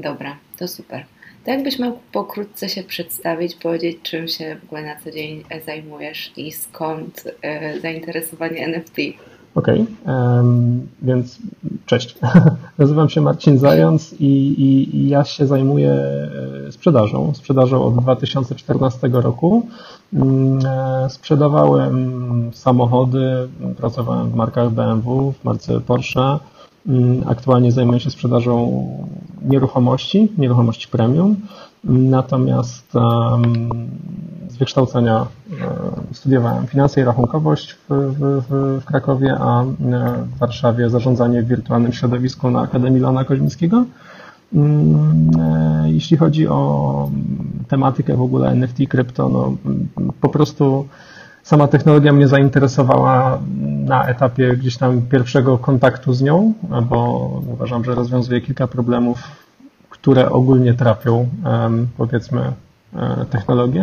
Dobra, to super. To jakbyś mógł pokrótce się przedstawić, powiedzieć, czym się w ogóle na co dzień zajmujesz i skąd e, zainteresowanie NFT? Okej, okay, um, więc cześć. Nazywam się Marcin Zając i, i, i, ja się zajmuję e, sprzedażą. Sprzedażą od 2014 roku. Mm, e, sprzedawałem samochody, pracowałem w markach BMW, w marce Porsche. Mm, aktualnie zajmuję się sprzedażą nieruchomości, nieruchomości premium. Natomiast z wykształcenia studiowałem finanse i rachunkowość w, w, w Krakowie, a w Warszawie zarządzanie w wirtualnym środowisku na Akademii Lona Koźmińskiego. Mm, e, jeśli chodzi o tematykę w ogóle NFT, krypto, no po prostu sama technologia mnie zainteresowała na etapie gdzieś tam pierwszego kontaktu z nią, bo uważam, że rozwiązuje kilka problemów, które ogólnie trafią, powiedzmy, e, technologię.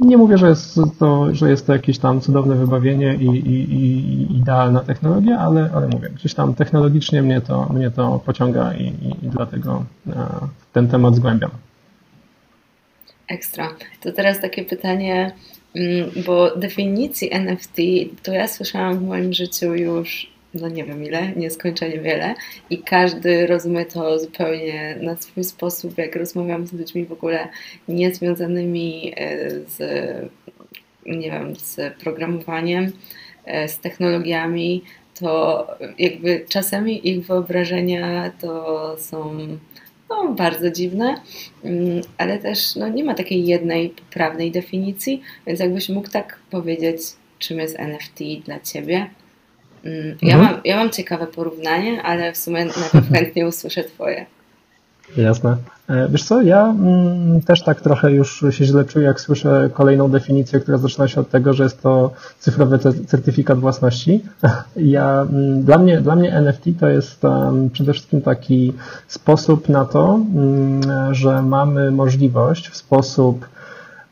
Nie mówię, że jest to, że jest to jakieś tam cudowne wybawienie i, i, i idealna technologia, ale, ale mówię, gdzieś tam technologicznie mnie to, mnie to pociąga i, i dlatego e, ten temat zgłębiam. Ekstra. To teraz takie pytanie, bo definicji NFT to ja słyszałam w moim życiu już no nie wiem ile, nieskończenie wiele i każdy rozumie to zupełnie na swój sposób, jak rozmawiam z ludźmi w ogóle niezwiązanymi e, z, nie wiem, z programowaniem, e, z technologiami, to jakby czasami ich wyobrażenia to są no, bardzo dziwne, mm, ale też no, nie ma takiej jednej poprawnej definicji, więc jakbyś mógł tak powiedzieć, czym jest NFT dla Ciebie? Mm, ja, mhm. mam, ja mam ciekawe porównanie, ale w sumie najpierw chętnie usłyszę Twoje. Jasne. E, wiesz co, ja mm, też tak trochę już się źle czuję, jak słyszę kolejną definicję, która zaczyna się od tego, że jest to cyfrowy certyfikat własności. Ja, mm, dla, mnie, dla mnie NFT to jest przede wszystkim taki sposób na to, że mamy możliwość w sposób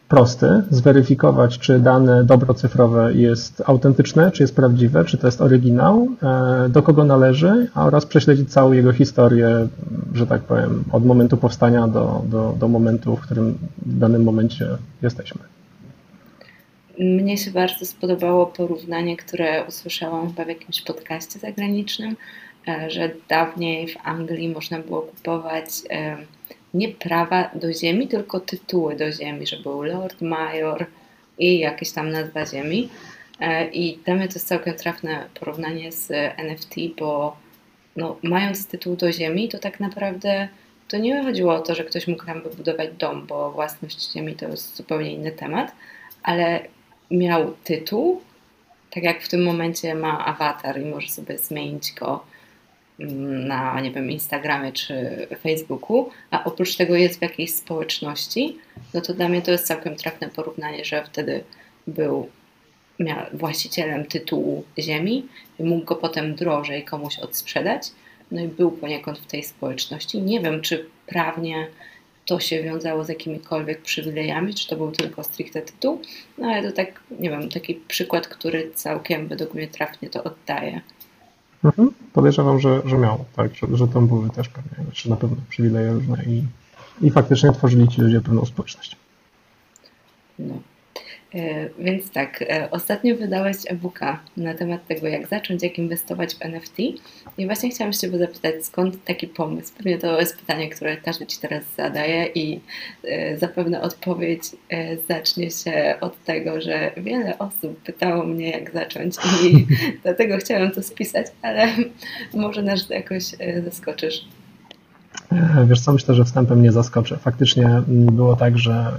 prosty, zweryfikować, czy dane dobro cyfrowe jest autentyczne, czy jest prawdziwe, czy to jest oryginał, e, do kogo należy, oraz prześledzić całą jego historię, że tak powiem, od momentu powstania do, do, do momentu, w którym w danym momencie jesteśmy. Mnie się bardzo spodobało porównanie, które usłyszałam chyba w jakimś podcaście zagranicznym, e, że dawniej w Anglii można było kupować nie prawa do ziemi, tylko tytuły do ziemi, że był Lord, Major i jakieś tam nazwa ziemi. E, I dla mnie to jest całkiem trafne porównanie z NFT, bo no, mając tytuł do ziemi, to tak naprawdę to nie chodziło o to, że ktoś mógł tam wybudować dom, bo własność ziemi to jest zupełnie inny temat, ale miał tytuł, tak jak w tym momencie ma awatar i może sobie zmienić go na, nie wiem, Instagramie czy Facebooku, a oprócz tego jest w jakiejś społeczności, no to dla mnie to jest całkiem trafne porównanie, że wtedy był miał właścicielem tytułu ziemi i mógł go potem drożej komuś odsprzedać, no i był poniekąd w tej społeczności. Nie wiem, czy prawnie to się wiązało z jakimikolwiek przywilejami, czy to był tylko stricte tytuł, no ale to tak, nie wiem, taki przykład, który całkiem według mnie trafnie to oddaje. Mhm. Podejrzewam, że, że miał, tak, że, że tam były też pewnie, czy na pewno przywileje różne i, i faktycznie tworzyli ci ludzie pewną społeczność. No. E, więc tak, e, ostatnio wydałeś e-booka na temat tego, jak zacząć, jak inwestować w NFT. I właśnie chciałam się Ciebie zapytać, skąd taki pomysł? Pewnie to jest pytanie, które każdy Ci teraz zadaje i e, zapewne odpowiedź zacznie się od tego, że wiele osób pytało mnie, jak zacząć i dlatego chciałam to spisać, ale może nas jakoś zaskoczysz. Wiesz co, myślę, że wstępem nie zaskoczę. Faktycznie mm, było tak, że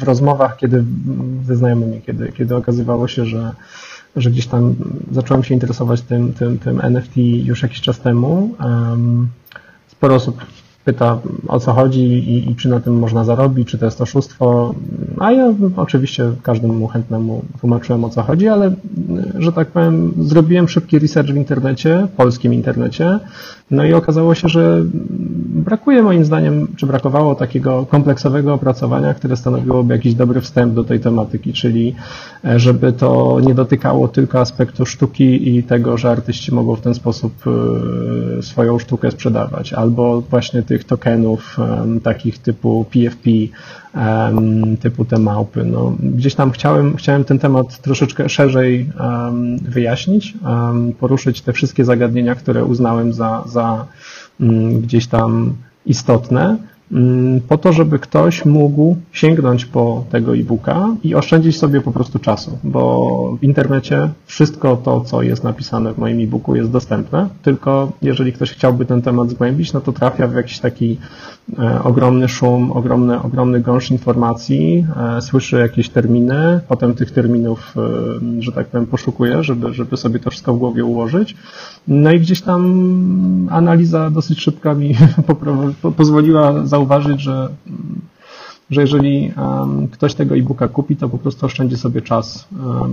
w rozmowach, kiedy ze znajomymi, kiedy, kiedy okazywało się, że, że gdzieś tam zacząłem się interesować tym, tym, tym NFT już jakiś czas temu, sporo osób pyta o co chodzi i, i, czy na tym można zarobić, czy to jest oszustwo. A ja oczywiście każdemu chętnemu tłumaczyłem o co chodzi, ale że tak powiem, zrobiłem szybki research w internecie, polskim internecie, no i okazało się, że brakuje moim zdaniem, czy brakowało takiego kompleksowego opracowania, które stanowiłoby jakiś dobry wstęp do tej tematyki, czyli żeby to nie dotykało tylko aspektu sztuki i tego, że artyści mogą w ten sposób e, swoją sztukę sprzedawać, albo właśnie tych tokenów takich typu PFP, typu te małpy. No, gdzieś tam chciałem, chciałem ten temat troszeczkę szerzej wyjaśnić, poruszyć te wszystkie zagadnienia, które uznałem za, za mm, gdzieś tam istotne, po to, żeby ktoś mógł sięgnąć po tego e-booka i oszczędzić sobie po prostu czasu, bo w internecie wszystko to, co jest napisane w moim e-booku jest dostępne, tylko jeżeli ktoś chciałby ten temat zgłębić, no to trafia w jakiś taki e, ogromny szum, ogromny, ogromny gąszcz informacji, e, słyszy jakieś terminy, potem tych terminów, e, że tak powiem, poszukuje, żeby, żeby sobie to wszystko w głowie ułożyć. No i gdzieś tam analiza dosyć szybka mi pozwoliła zauważyć, że, że jeżeli ktoś tego e-booka kupi, to po prostu oszczędzi sobie czas,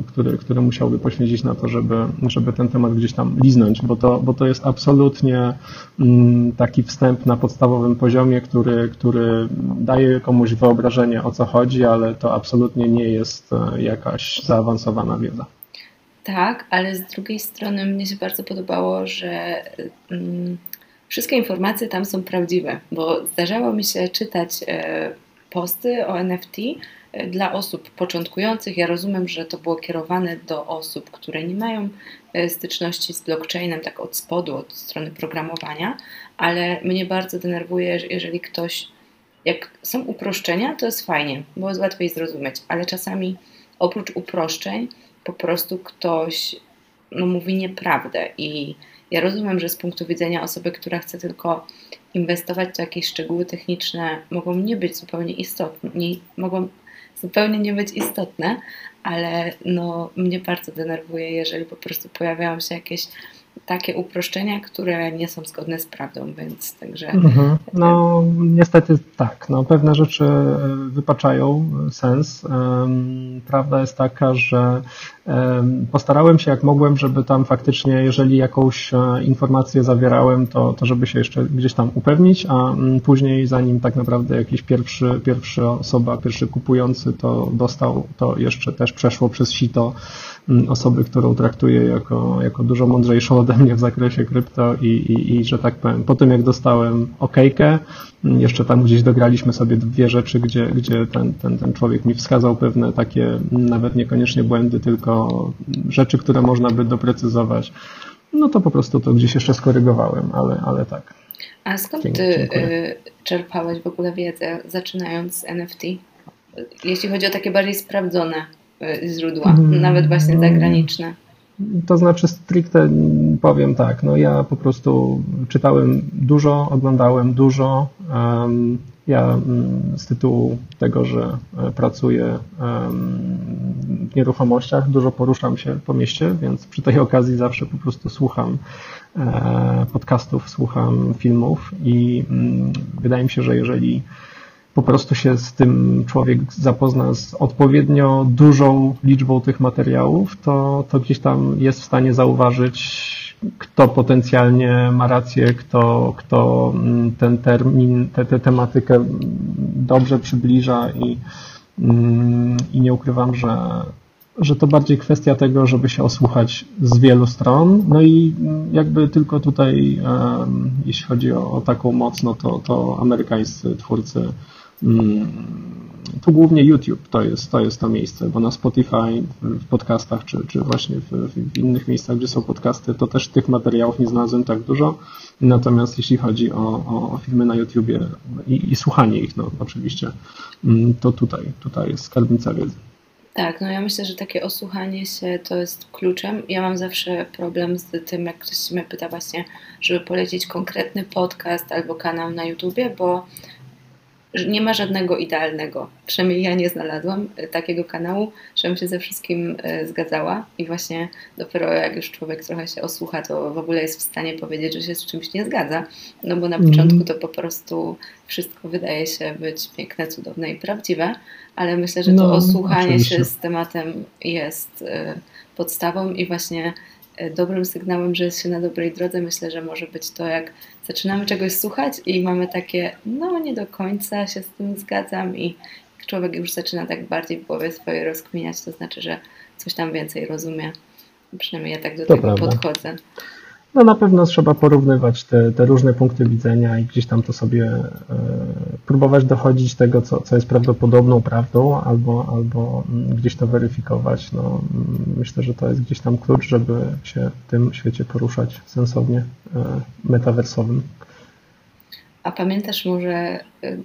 który, który musiałby poświęcić na to, żeby, żeby ten temat gdzieś tam liznąć, bo to, bo to jest absolutnie mm, taki wstęp na podstawowym poziomie, który, który daje komuś wyobrażenie o co chodzi, ale to absolutnie nie jest e, jakaś zaawansowana wiedza. Tak, ale z drugiej strony mnie się bardzo podobało, że mm, wszystkie informacje tam są prawdziwe, bo zdarzało mi się czytać e, posty o NFT e, dla osób początkujących. Ja rozumiem, że to było kierowane do osób, które nie mają e, styczności z blockchainem, tak od spodu, od strony programowania, ale mnie bardzo denerwuje, jeżeli ktoś, jak są uproszczenia, to jest fajnie, bo jest łatwiej zrozumieć, ale czasami oprócz uproszczeń po prostu ktoś no, mówi nieprawdę i ja rozumiem, że z punktu widzenia osoby, która chce tylko inwestować, to jakieś szczegóły techniczne mogą nie być zupełnie istotne, mogą zupełnie nie być istotne, ale no, mnie bardzo denerwuje, jeżeli po prostu pojawiają się jakieś takie uproszczenia, które nie są zgodne z prawdą, więc także. Mhm. No, niestety tak. No, pewne rzeczy wypaczają sens. Prawda jest taka, że Postarałem się jak mogłem, żeby tam faktycznie, jeżeli jakąś e, informację zawierałem, to, to żeby się jeszcze gdzieś tam upewnić, a mm, później zanim tak naprawdę jakiś pierwszy, pierwsza osoba, pierwszy kupujący to dostał, to jeszcze też przeszło przez sito osoby, którą traktuję jako, jako dużo mądrzejszą ode mnie w zakresie krypto i, i, i że tak powiem, po tym jak dostałem okejkę, jeszcze tam gdzieś dograliśmy sobie dwie rzeczy, gdzie, gdzie ten, ten, ten człowiek mi wskazał pewne takie nawet niekoniecznie błędy, tylko rzeczy, które można by doprecyzować, no to po prostu to gdzieś jeszcze skorygowałem, ale, ale tak. A skąd ty y, czerpałeś w ogóle wiedzę, zaczynając z NFT? Jeśli chodzi o takie bardziej sprawdzone źródła, hmm. nawet właśnie zagraniczne. To znaczy stricte powiem tak, no ja po prostu czytałem dużo, oglądałem dużo. Ja mm, z tytułu tego, że e, pracuję w nieruchomościach, dużo poruszam się po mieście, więc przy tej okazji zawsze po prostu słucham e, podcastów, słucham filmów i mm, wydaje mi się, że jeżeli po prostu się z tym człowiek zapozna z odpowiednio dużą liczbą tych materiałów, to, to gdzieś tam jest w stanie zauważyć kto potencjalnie ma rację, kto, kto mm, ten termin, tę tematykę dobrze przybliża i, mm, i nie ukrywam, że, że to bardziej kwestia tego, żeby się osłuchać z wielu stron. No i jakby tylko tutaj, jeśli chodzi o, o taką moc, no to, to amerykańscy twórcy mm, tu głównie YouTube to jest, to jest to miejsce, bo na Spotify, w podcastach, czy, czy właśnie w, w, innych miejscach, gdzie są podcasty, to też tych materiałów nie znalazłem tak dużo. Natomiast jeśli chodzi o, o, o filmy na YouTubie i, i, słuchanie ich, no oczywiście, mm, to tutaj, tutaj jest skarbnica wiedzy. Tak, no ja myślę, że takie osłuchanie się to jest kluczem. Ja mam zawsze problem z tym, jak ktoś mnie pyta właśnie, żeby polecić konkretny podcast albo kanał na YouTubie, bo nie ma żadnego idealnego. Przynajmniej ja nie znalazłam e, takiego kanału, żebym się ze wszystkim e, zgadzała i właśnie dopiero jak już człowiek trochę się osłucha, to w ogóle jest w stanie powiedzieć, że się z czymś nie zgadza, no bo na mm. początku to po prostu wszystko wydaje się być piękne, cudowne i prawdziwe, ale myślę, że to no, osłuchanie oczywiście. się z tematem jest e, podstawą i właśnie dobrym sygnałem, że jest się na dobrej drodze. Myślę, że może być to, jak zaczynamy czegoś słuchać i mamy takie, no nie do końca się z tym zgadzam i człowiek już zaczyna tak bardziej w głowie swoje rozkminiać, to znaczy, że coś tam więcej rozumie. Przynajmniej ja tak do to tego prawda. podchodzę. No na pewno trzeba porównywać te, te, różne punkty widzenia i gdzieś tam to sobie e, próbować dochodzić tego, co, co jest prawdopodobną prawdą, albo, albo mm, gdzieś to weryfikować. No, mm, myślę, że to jest gdzieś tam klucz, żeby się w tym świecie poruszać sensownie, e, metaversowym. A pamiętasz może e,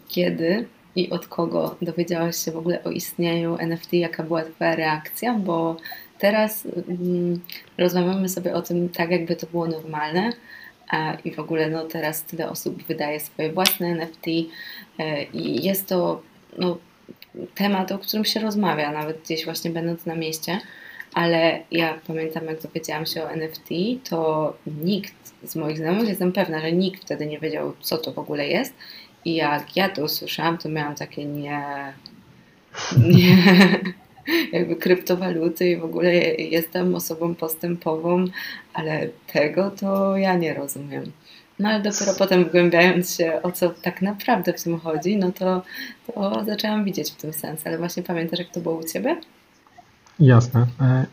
kiedy i od kogo dowiedziałaś się w ogóle o istnieniu NFT? Jaka była Twoja reakcja? Bo Teraz mm, rozmawiamy sobie o tym tak, jakby to było normalne. I w ogóle no, teraz tyle osób wydaje swoje własne NFT e, i jest to no, temat, o którym się rozmawia, nawet gdzieś właśnie będąc na mieście. Ale ja pamiętam, jak dowiedziałam się o NFT, to nikt z moich znajomych, jestem pewna, że nikt wtedy nie wiedział, co to w ogóle jest. I jak ja to usłyszałam, to miałam takie nie. Nie jakby kryptowaluty i w ogóle jestem osobą postępową, ale tego to ja nie rozumiem. No ale dopiero potem wgłębiając się, o co tak naprawdę w tym chodzi, no to, to zaczęłam widzieć w tym sens. Ale właśnie pamiętasz, jak to było u Ciebie? Jasne. E,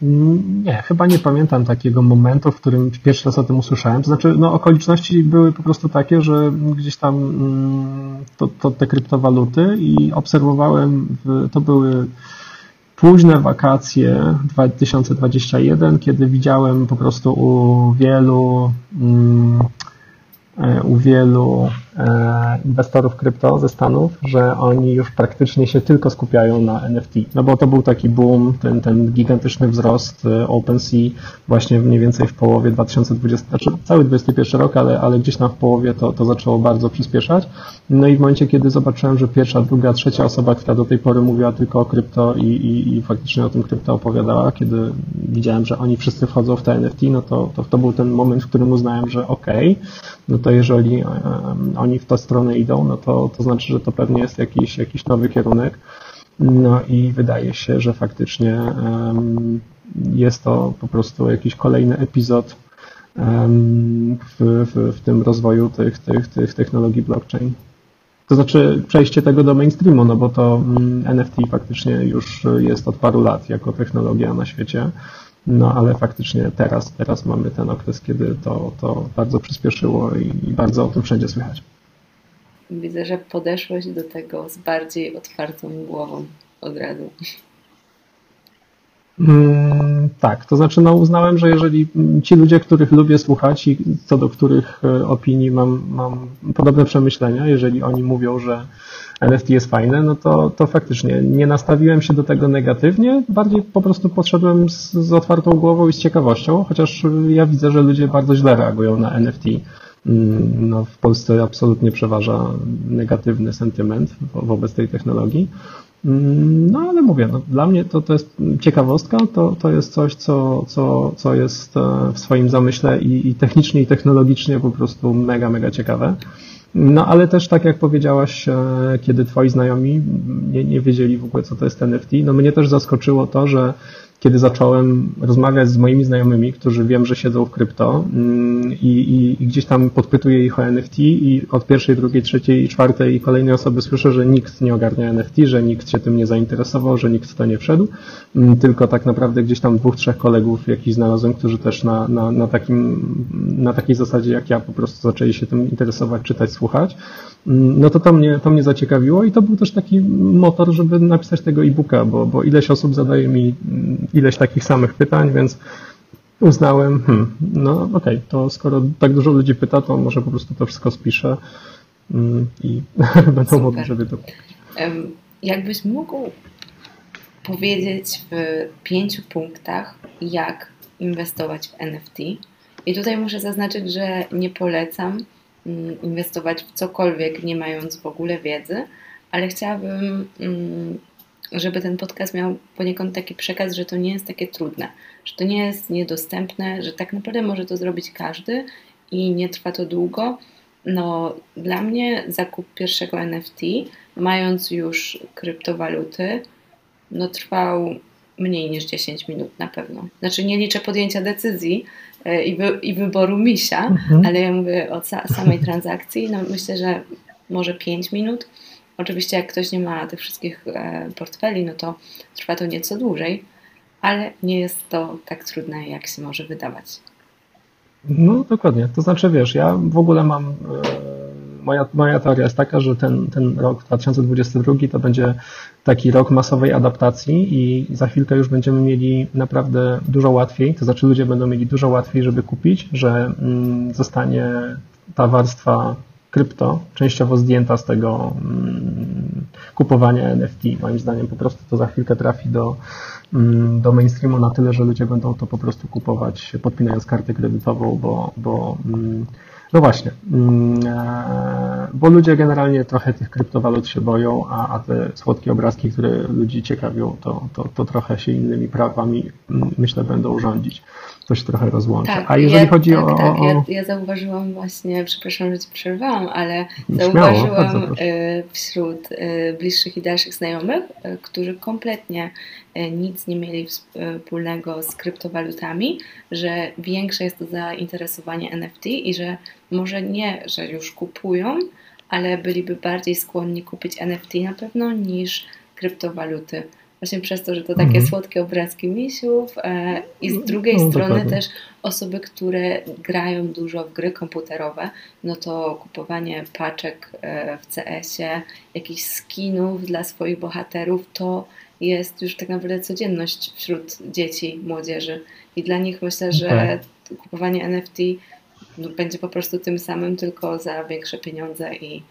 nie, chyba nie pamiętam takiego momentu, w którym pierwszy raz o tym usłyszałem. To znaczy, no, okoliczności były po prostu takie, że gdzieś tam mm, to, to te kryptowaluty i obserwowałem, w, to były późne wakacje 2021, kiedy widziałem po prostu u wielu mm, E, u wielu inwestorów krypto ze Stanów, że oni już praktycznie się tylko skupiają na NFT. No bo to był taki boom, ten, ten gigantyczny wzrost e, OpenSea właśnie mniej więcej w połowie 2020, znaczy cały 2021 rok, ale, ale gdzieś tam w połowie to, to zaczęło bardzo przyspieszać. No i w momencie, kiedy zobaczyłem, że pierwsza, druga, trzecia osoba, która do tej pory mówiła tylko o krypto i, i, i faktycznie o tym krypto opowiadała, kiedy widziałem, że oni wszyscy wchodzą w te NFT, no to, to, to był ten moment, w którym uznałem, że okej, okay, no to jeżeli oni w tę stronę idą, no to, to znaczy, że to pewnie jest jakiś, jakiś nowy kierunek. No i wydaje się, że faktycznie jest to po prostu jakiś kolejny epizod w, w, w tym rozwoju tych, tych, tych technologii blockchain. To znaczy przejście tego do mainstreamu, no bo to mm, NFT faktycznie już jest od paru lat jako technologia na świecie. No ale faktycznie teraz, teraz mamy ten okres, kiedy to, to bardzo przyspieszyło i, i bardzo o tym wszędzie słychać. Widzę, że podeszłeś do tego z bardziej otwartą głową od razu. Mm, tak, to znaczy no, uznałem, że jeżeli ci ludzie, których lubię słuchać i co do których e, opinii mam, mam podobne przemyślenia, jeżeli oni mówią, że NFT jest fajne, no to, to faktycznie nie nastawiłem się do tego negatywnie, bardziej po prostu podszedłem z, z otwartą głową i z ciekawością, chociaż ja widzę, że ludzie bardzo źle reagują na NFT. Mm, no, w Polsce absolutnie przeważa negatywny sentyment wobec tej technologii. Mm, no ale mówię, no, dla mnie to, to jest ciekawostka, to, to jest coś, co, co, co jest e, w swoim zamyśle i, i technicznie, i technologicznie po prostu mega, mega ciekawe. No ale też tak jak powiedziałaś, e, kiedy twoi znajomi nie, nie wiedzieli w ogóle, co to jest NFT, no mnie też zaskoczyło to, że kiedy zacząłem rozmawiać z moimi znajomymi, którzy wiem, że siedzą w krypto mm, i, i, i, gdzieś tam podpytuję ich o NFT i od pierwszej, drugiej, trzeciej, czwartej i kolejnej osoby słyszę, że nikt nie ogarnia NFT, że nikt się tym nie zainteresował, że nikt w to nie wszedł, mm, tylko tak naprawdę gdzieś tam dwóch, trzech kolegów jakichś znalazłem, którzy też na, na, na, takim, na takiej zasadzie jak ja po prostu zaczęli się tym interesować, czytać, słuchać. Mm, no to to mnie, to mnie zaciekawiło i to był też taki motor, żeby napisać tego e-booka, bo, bo ileś osób zadaje mi ileś takich samych pytań, więc uznałem, hmm, no okej, okay, to skoro tak dużo ludzi pyta, to może po prostu to wszystko spiszę mm, i będą Super. mogli żeby to Jakbyś mógł powiedzieć w pięciu punktach, jak inwestować w NFT. I tutaj muszę zaznaczyć, że nie polecam mm, inwestować w cokolwiek, nie mając w ogóle wiedzy, ale chciałabym, mm, żeby ten podcast miał poniekąd taki przekaz, że to nie jest takie trudne, że to nie jest niedostępne, że tak naprawdę może to zrobić każdy i nie trwa to długo. No, dla mnie zakup pierwszego NFT, mając już kryptowaluty, no trwał mniej niż 10 minut na pewno. Znaczy nie liczę podjęcia decyzji i, wy, i wyboru misia, mhm. ale ja mówię o samej transakcji. No myślę, że może 5 minut. Oczywiście jak ktoś nie ma tych wszystkich e, portfeli, no to trwa to nieco dłużej, ale nie jest to tak trudne, jak się może wydawać. No dokładnie. To znaczy, wiesz, ja w ogóle mam. Moja, moja teoria jest taka, że ten, ten rok 2022 to będzie taki rok masowej adaptacji i za chwilkę już będziemy mieli naprawdę dużo łatwiej, to znaczy ludzie będą mieli dużo łatwiej, żeby kupić, że mm, zostanie ta warstwa krypto częściowo zdjęta z tego mm, kupowania NFT. Moim zdaniem po prostu to za chwilkę trafi do, mm, do mainstreamu na tyle, że ludzie będą to po prostu kupować podpinając kartę kredytową, bo, bo no właśnie, e, bo ludzie generalnie trochę tych kryptowalut się boją, a, a te słodkie obrazki, które ludzi ciekawią, to, to, to trochę się innymi prawami myślę będą rządzić to się trochę rozłącza. Tak, A jeżeli ja, chodzi tak, o. Tak, ja, ja zauważyłam właśnie, przepraszam, że ci przerwałam, ale zauważyłam e, wśród e, bliższych i dalszych znajomych, którzy kompletnie nic nie mieli wspólnego z kryptowalutami, że większe jest to zainteresowanie NFT i że może nie, że już kupują, ale byliby bardziej skłonni kupić NFT na pewno niż kryptowaluty właśnie przez to, że to takie mhm. słodkie obrazki misiów e, i z drugiej no, strony dokładnie. też osoby, które grają dużo w gry komputerowe, no to kupowanie paczek e, w CS-ie, jakichś skinów dla swoich bohaterów, to jest już tak naprawdę codzienność wśród dzieci, młodzieży i dla nich myślę, że tak. kupowanie NFT no, będzie po prostu tym samym, tylko za większe pieniądze i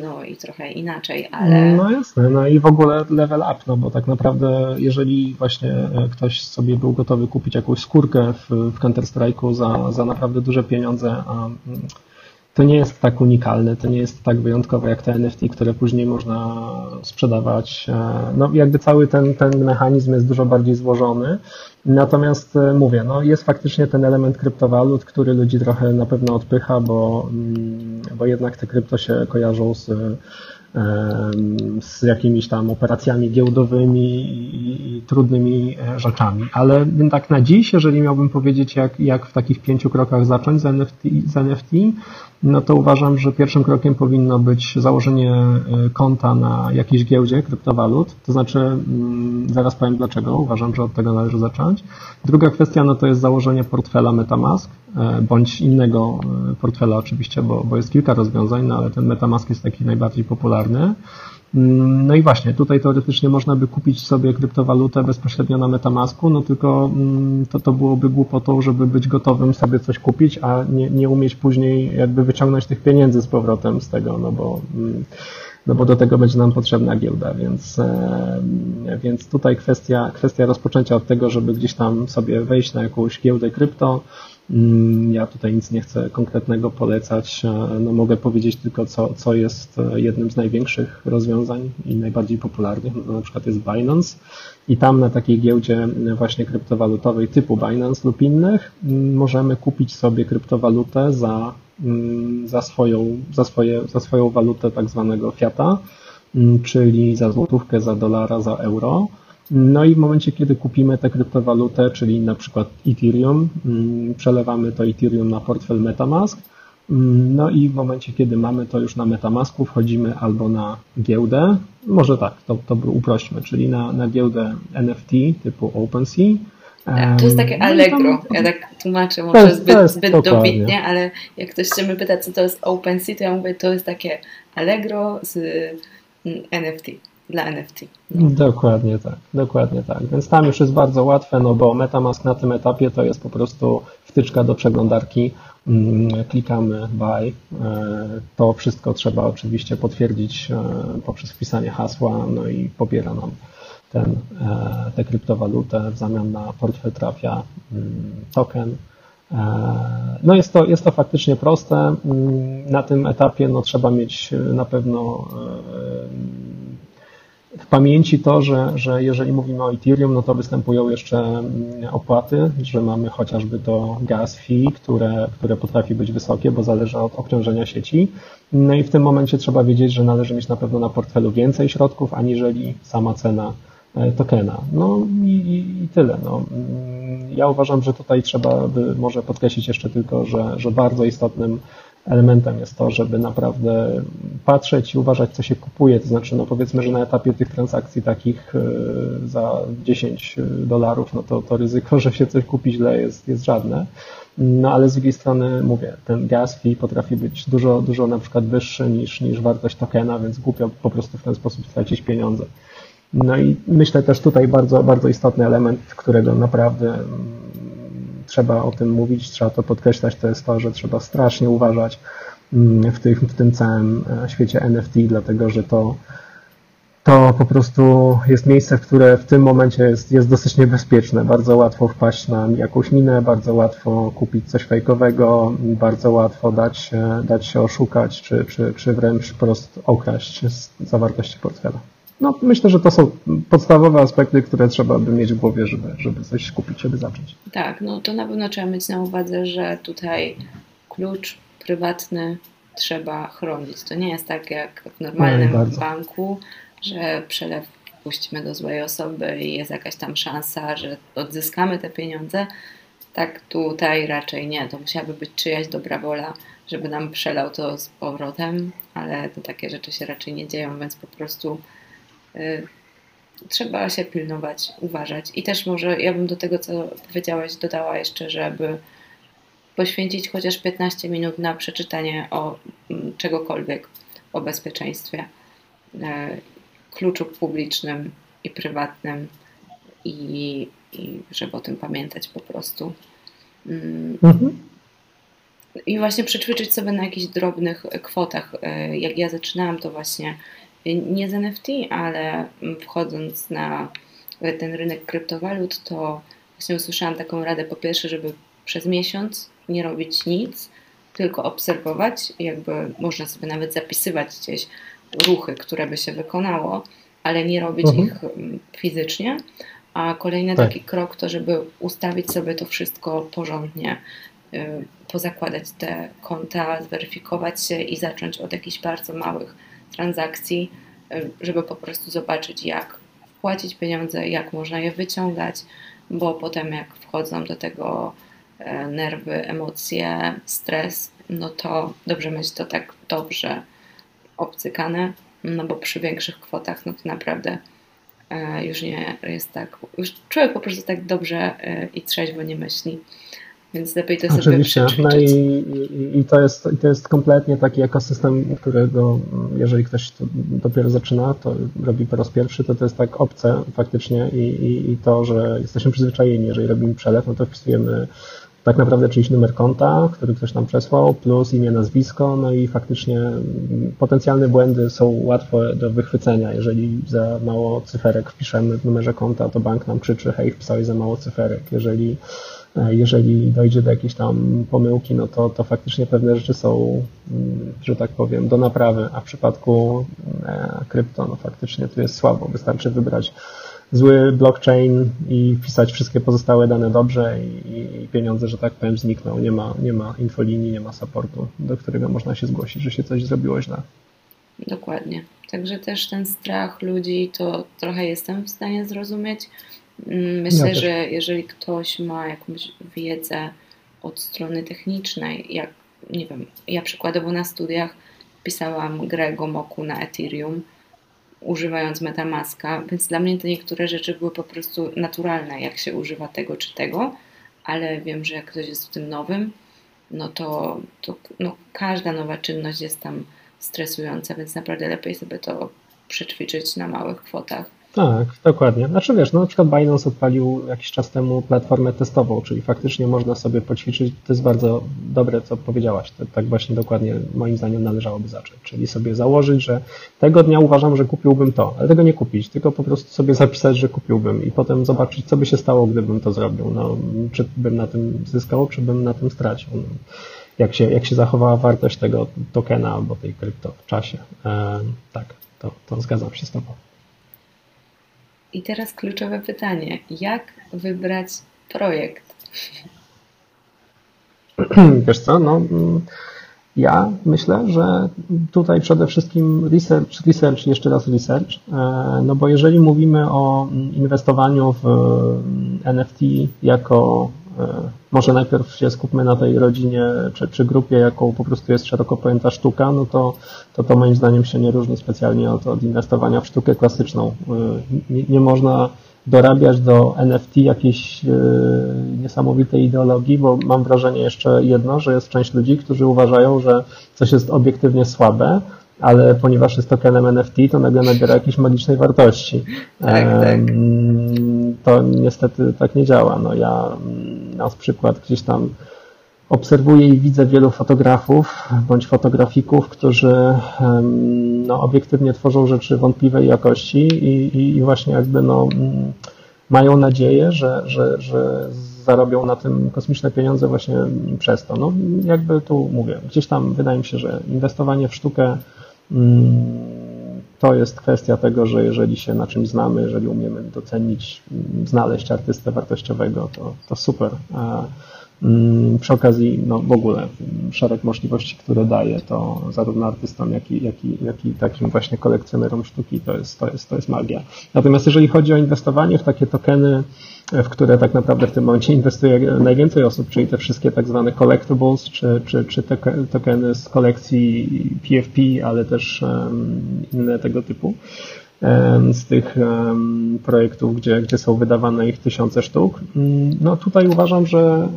no i trochę inaczej, ale... No jasne, no i w ogóle level up, no bo tak naprawdę jeżeli właśnie e, ktoś sobie był gotowy kupić jakąś skórkę w, w Counter-Strike'u za, za naprawdę duże pieniądze, a mm, to nie jest tak unikalne, to nie jest tak wyjątkowe jak te NFT, które później można sprzedawać. E, no jakby cały ten, ten mechanizm jest dużo bardziej złożony. Natomiast e, mówię, no jest faktycznie ten element kryptowalut, który ludzi trochę na pewno odpycha, bo, mm, bo jednak te krypto się kojarzą z z jakimiś tam operacjami giełdowymi i, trudnymi e, rzeczami. Ale tak na dziś, jeżeli miałbym powiedzieć, jak, jak w takich pięciu krokach zacząć z NFT, z NFT, no to uważam, że pierwszym krokiem powinno być założenie e, konta na jakiejś giełdzie kryptowalut. To znaczy, mm, zaraz powiem dlaczego, uważam, że od tego należy zacząć. Druga kwestia, no to jest założenie portfela Metamask, e, bądź innego portfela oczywiście, bo, bo jest kilka rozwiązań, no ale ten Metamask jest taki najbardziej popularny no i właśnie, tutaj teoretycznie można by kupić sobie kryptowalutę bezpośrednio na Metamasku, no tylko mm, to, to byłoby głupotą, żeby być gotowym sobie coś kupić, a nie, nie umieć później jakby wyciągnąć tych pieniędzy z powrotem z tego, no bo, mm, no bo do tego będzie nam potrzebna giełda, więc, e, więc tutaj kwestia, kwestia rozpoczęcia od tego, żeby gdzieś tam sobie wejść na jakąś giełdę krypto, Mm, ja tutaj nic nie chcę konkretnego polecać. E, no mogę powiedzieć tylko, co, co jest e, jednym z największych rozwiązań i najbardziej popularnych. No na przykład jest Binance i tam na takiej giełdzie właśnie kryptowalutowej typu Binance lub innych mm, możemy kupić sobie kryptowalutę za, mm, za, swoją, za, swoje, za swoją walutę tak zwanego fiata, czyli za złotówkę, za dolara, za euro no i w momencie, kiedy kupimy tę kryptowalutę, czyli na przykład Ethereum, mm, przelewamy to Ethereum na portfel Metamask, mm, no i w momencie, kiedy mamy to już na Metamasku, wchodzimy albo na giełdę, może tak, to, to uprośćmy, czyli na, na giełdę NFT typu OpenSea. Tak, to jest takie no Allegro. Ja tak tłumaczę, może jest, zbyt, zbyt dobitnie, ale jak ktoś się mnie pyta, co to jest OpenSea, to ja mówię, to jest takie Allegro z mm, NFT dla NFT. Dokładnie tak, dokładnie tak. Więc tam już jest bardzo łatwe, no bo MetaMask na tym etapie to jest po prostu wtyczka do przeglądarki. Mm, klikamy buy. E, to wszystko trzeba oczywiście potwierdzić e, poprzez wpisanie hasła, no i pobiera nam ten, e, tę kryptowalutę w zamian na portfel trafia mm, token. No jest to, jest to faktycznie proste. Mm, na tym etapie no, trzeba mieć na pewno w pamięci to, że, że jeżeli mówimy o Ethereum, no to występują jeszcze mm, opłaty, że mamy chociażby to gas fee, które, które potrafi być wysokie, bo zależy od obciążenia sieci. No i w tym momencie trzeba wiedzieć, że należy mieć na pewno na portfelu więcej środków, aniżeli sama cena e, tokena. No i, i tyle. No. Mm, ja uważam, że tutaj trzeba by może podkreślić jeszcze tylko, że, że bardzo istotnym elementem jest to, żeby naprawdę patrzeć i uważać, co się kupuje. To znaczy, no powiedzmy, że na etapie tych transakcji takich e, za 10 dolarów, no to, to ryzyko, że się coś kupi źle jest, jest żadne. No ale z drugiej strony mówię, ten gas fee potrafi być dużo, dużo na przykład wyższy niż, niż wartość tokena, więc głupio po prostu w ten sposób stracić pieniądze. No i myślę też tutaj bardzo, bardzo istotny element, którego naprawdę trzeba o tym mówić, trzeba to podkreślać, to jest to, że trzeba strasznie uważać mm, w, tych, w tym całym e, świecie NFT, dlatego że to, to po prostu jest miejsce, które w tym momencie jest, jest dosyć niebezpieczne. Bardzo łatwo wpaść na jakąś minę, bardzo łatwo kupić coś fejkowego, bardzo łatwo dać się, dać się oszukać, czy, czy, czy wręcz wprost okraść z zawartości portfela. No, myślę, że to są podstawowe aspekty, które trzeba by mieć w głowie, żeby, żeby coś kupić, żeby zacząć. Tak, no to na pewno trzeba mieć na uwadze, że tutaj klucz prywatny trzeba chronić. To nie jest tak jak w normalnym no banku, że przelew puścimy do złej osoby i jest jakaś tam szansa, że odzyskamy te pieniądze. Tak tutaj raczej nie. To musiałaby być czyjaś dobra wola, żeby nam przelał to z powrotem, ale to takie rzeczy się raczej nie dzieją, więc po prostu trzeba się pilnować, uważać. I też może ja bym do tego, co powiedziałaś, dodała jeszcze, żeby poświęcić chociaż 15 minut na przeczytanie o mm, czegokolwiek o bezpieczeństwie, y, kluczu publicznym i prywatnym i, i żeby o tym pamiętać po prostu. Mm. Mhm. I właśnie przećwiczyć sobie na jakichś drobnych kwotach. Y, jak ja zaczynałam, to właśnie nie z NFT, ale wchodząc na ten rynek kryptowalut, to właśnie usłyszałam taką radę po pierwsze, żeby przez miesiąc nie robić nic, tylko obserwować, jakby można sobie nawet zapisywać gdzieś ruchy, które by się wykonało, ale nie robić mhm. ich mm, fizycznie. A kolejny tak. taki krok to, żeby ustawić sobie to wszystko porządnie, y, pozakładać te konta, zweryfikować się i zacząć od jakichś bardzo małych transakcji, e, żeby po prostu zobaczyć, jak płacić pieniądze, jak można je wyciągać, bo potem jak wchodzą do tego e, nerwy, emocje, stres, no to dobrze mieć to tak dobrze obcykane, no bo przy większych kwotach, no to naprawdę e, już nie jest tak, już człowiek po prostu tak dobrze i trzeźwo nie myśli. Więc lepiej to sobie Oczywiście. No i, i, i, to jest, i to jest kompletnie taki ekosystem, którego jeżeli ktoś dopiero zaczyna, to robi po raz pierwszy, to to jest tak obce faktycznie i, i, i to, że jesteśmy przyzwyczajeni, jeżeli robimy przelew, no to wpisujemy tak naprawdę czyjś numer konta, który ktoś nam przesłał, plus imię, nazwisko, no i faktycznie potencjalne błędy są łatwe do wychwycenia. Jeżeli za mało cyferek wpiszemy w numerze konta, to bank nam krzyczy, hej, wpisałeś za mało cyferek. Jeżeli jeżeli dojdzie do jakiejś tam pomyłki, no to, to faktycznie pewne rzeczy są, mm, że tak powiem, do naprawy, a w przypadku e, krypto, no faktycznie tu jest słabo. Wystarczy wybrać zły blockchain i wpisać wszystkie pozostałe dane dobrze i, i, pieniądze, że tak powiem, znikną. Nie ma, nie ma infolinii, nie ma supportu, do którego można się zgłosić, że się coś zrobiło źle. Dokładnie. Także też ten strach ludzi to trochę jestem w stanie zrozumieć, myślę, ja że jeżeli ktoś ma jakąś wiedzę od strony technicznej, jak nie wiem, ja przykładowo na studiach pisałam grę Gomoku na Ethereum, używając Metamaska, więc dla mnie te niektóre rzeczy były po prostu naturalne, jak się używa tego czy tego, ale wiem, że jak ktoś jest w tym nowym, no to, to no, każda nowa czynność jest tam stresująca, więc naprawdę lepiej sobie to przećwiczyć na małych kwotach tak, dokładnie. Znaczy wiesz, no na przykład Binance odpalił jakiś czas temu platformę testową, czyli faktycznie można sobie poćwiczyć. To jest bardzo dobre, co powiedziałaś. To, tak właśnie dokładnie moim zdaniem należałoby zacząć. Czyli sobie założyć, że tego dnia uważam, że kupiłbym to, ale tego nie kupić, tylko po prostu sobie zapisać, że kupiłbym i potem zobaczyć, co by się stało, gdybym to zrobił. No, czy bym na tym zyskał, czy bym na tym stracił. No, jak, się, jak się zachowała wartość tego tokena albo tej krypto w czasie. E, tak, to, to zgadzam się z Tobą. I teraz kluczowe pytanie: jak wybrać projekt? Wiesz co, no mm, ja myślę, że tutaj przede wszystkim research, research, jeszcze raz research, e, no bo jeżeli mówimy o inwestowaniu w mm, NFT jako może najpierw się skupmy na tej rodzinie czy, czy grupie, jaką po prostu jest szeroko pojęta sztuka, no to, to to moim zdaniem się nie różni specjalnie od, od inwestowania w sztukę klasyczną. E, nie, nie można dorabiać do NFT jakiejś e, niesamowitej ideologii, bo mam wrażenie jeszcze jedno, że jest część ludzi, którzy uważają, że coś jest obiektywnie słabe, ale ponieważ jest tokenem NFT, to nagle nabiera jakiejś magicznej wartości. Tak, tak. To niestety tak nie działa. No ja na przykład gdzieś tam obserwuję i widzę wielu fotografów bądź fotografików, którzy no, obiektywnie tworzą rzeczy wątpliwej jakości i, i, i właśnie jakby no, mm, mają nadzieję, że, że, że zarobią na tym kosmiczne pieniądze właśnie przez to. No, jakby tu mówię, gdzieś tam wydaje mi się, że inwestowanie w sztukę mm, to jest kwestia tego, że jeżeli się na czymś znamy, jeżeli umiemy docenić, mm, znaleźć artystę wartościowego, to, to super. Mm, przy okazji, no w ogóle szereg możliwości, które daje to zarówno artystom, jak i, jak i, jak i takim właśnie kolekcjonerom sztuki, to jest, to, jest, to jest magia. Natomiast jeżeli chodzi o inwestowanie w takie tokeny, w które tak naprawdę w tym momencie inwestuje najwięcej osób, czyli te wszystkie tak zwane collectibles, czy, czy, czy tokeny z kolekcji PFP, ale też inne tego typu, z tych projektów, gdzie, gdzie są wydawane ich tysiące sztuk. Mm, no tutaj uważam, że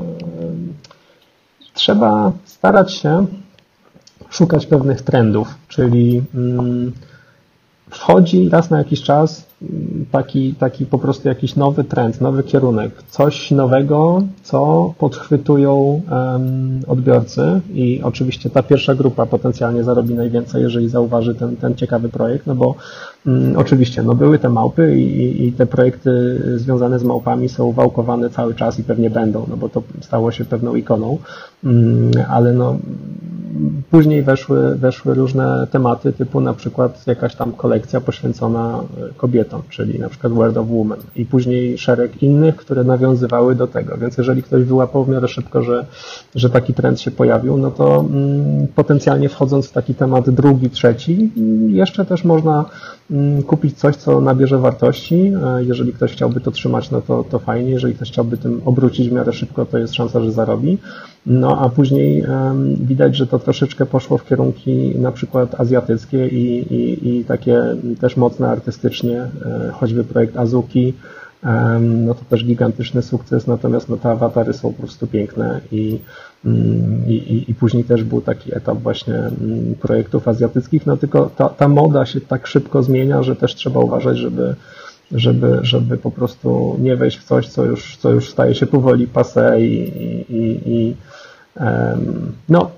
trzeba starać się szukać pewnych trendów, czyli mm, wchodzi raz na jakiś czas taki, taki po prostu jakiś nowy trend, nowy kierunek, coś nowego, co podchwytują um, odbiorcy i oczywiście ta pierwsza grupa potencjalnie zarobi najwięcej, jeżeli zauważy ten, ten ciekawy projekt, no bo oczywiście no były te małpy i, i te projekty związane z małpami są wałkowane cały czas i pewnie będą, no bo to stało się pewną ikoną, um, ale no Później weszły, weszły różne tematy, typu na przykład jakaś tam kolekcja poświęcona e, kobietom, czyli na przykład World of Women i później szereg innych, które nawiązywały do tego. Więc jeżeli ktoś wyłapał w miarę szybko, że, że taki trend się pojawił, no to mm, potencjalnie wchodząc w taki temat drugi, trzeci, jeszcze też można mm, kupić coś, co nabierze wartości. Jeżeli ktoś chciałby to trzymać, no to, to fajnie. Jeżeli ktoś chciałby tym obrócić w miarę szybko, to jest szansa, że zarobi. No a później widać, że to troszeczkę poszło w kierunki na przykład azjatyckie i, i, i takie też mocne artystycznie, e, choćby projekt Azuki, no to też gigantyczny sukces, natomiast no, te awatary są po prostu piękne i, mm, i, i później też był taki etap właśnie mm, projektów azjatyckich, no tylko ta, ta moda się tak szybko zmienia, że też trzeba uważać, żeby żeby, żeby po prostu nie wejść w coś, co już, co już staje się powoli pase i, i, i no,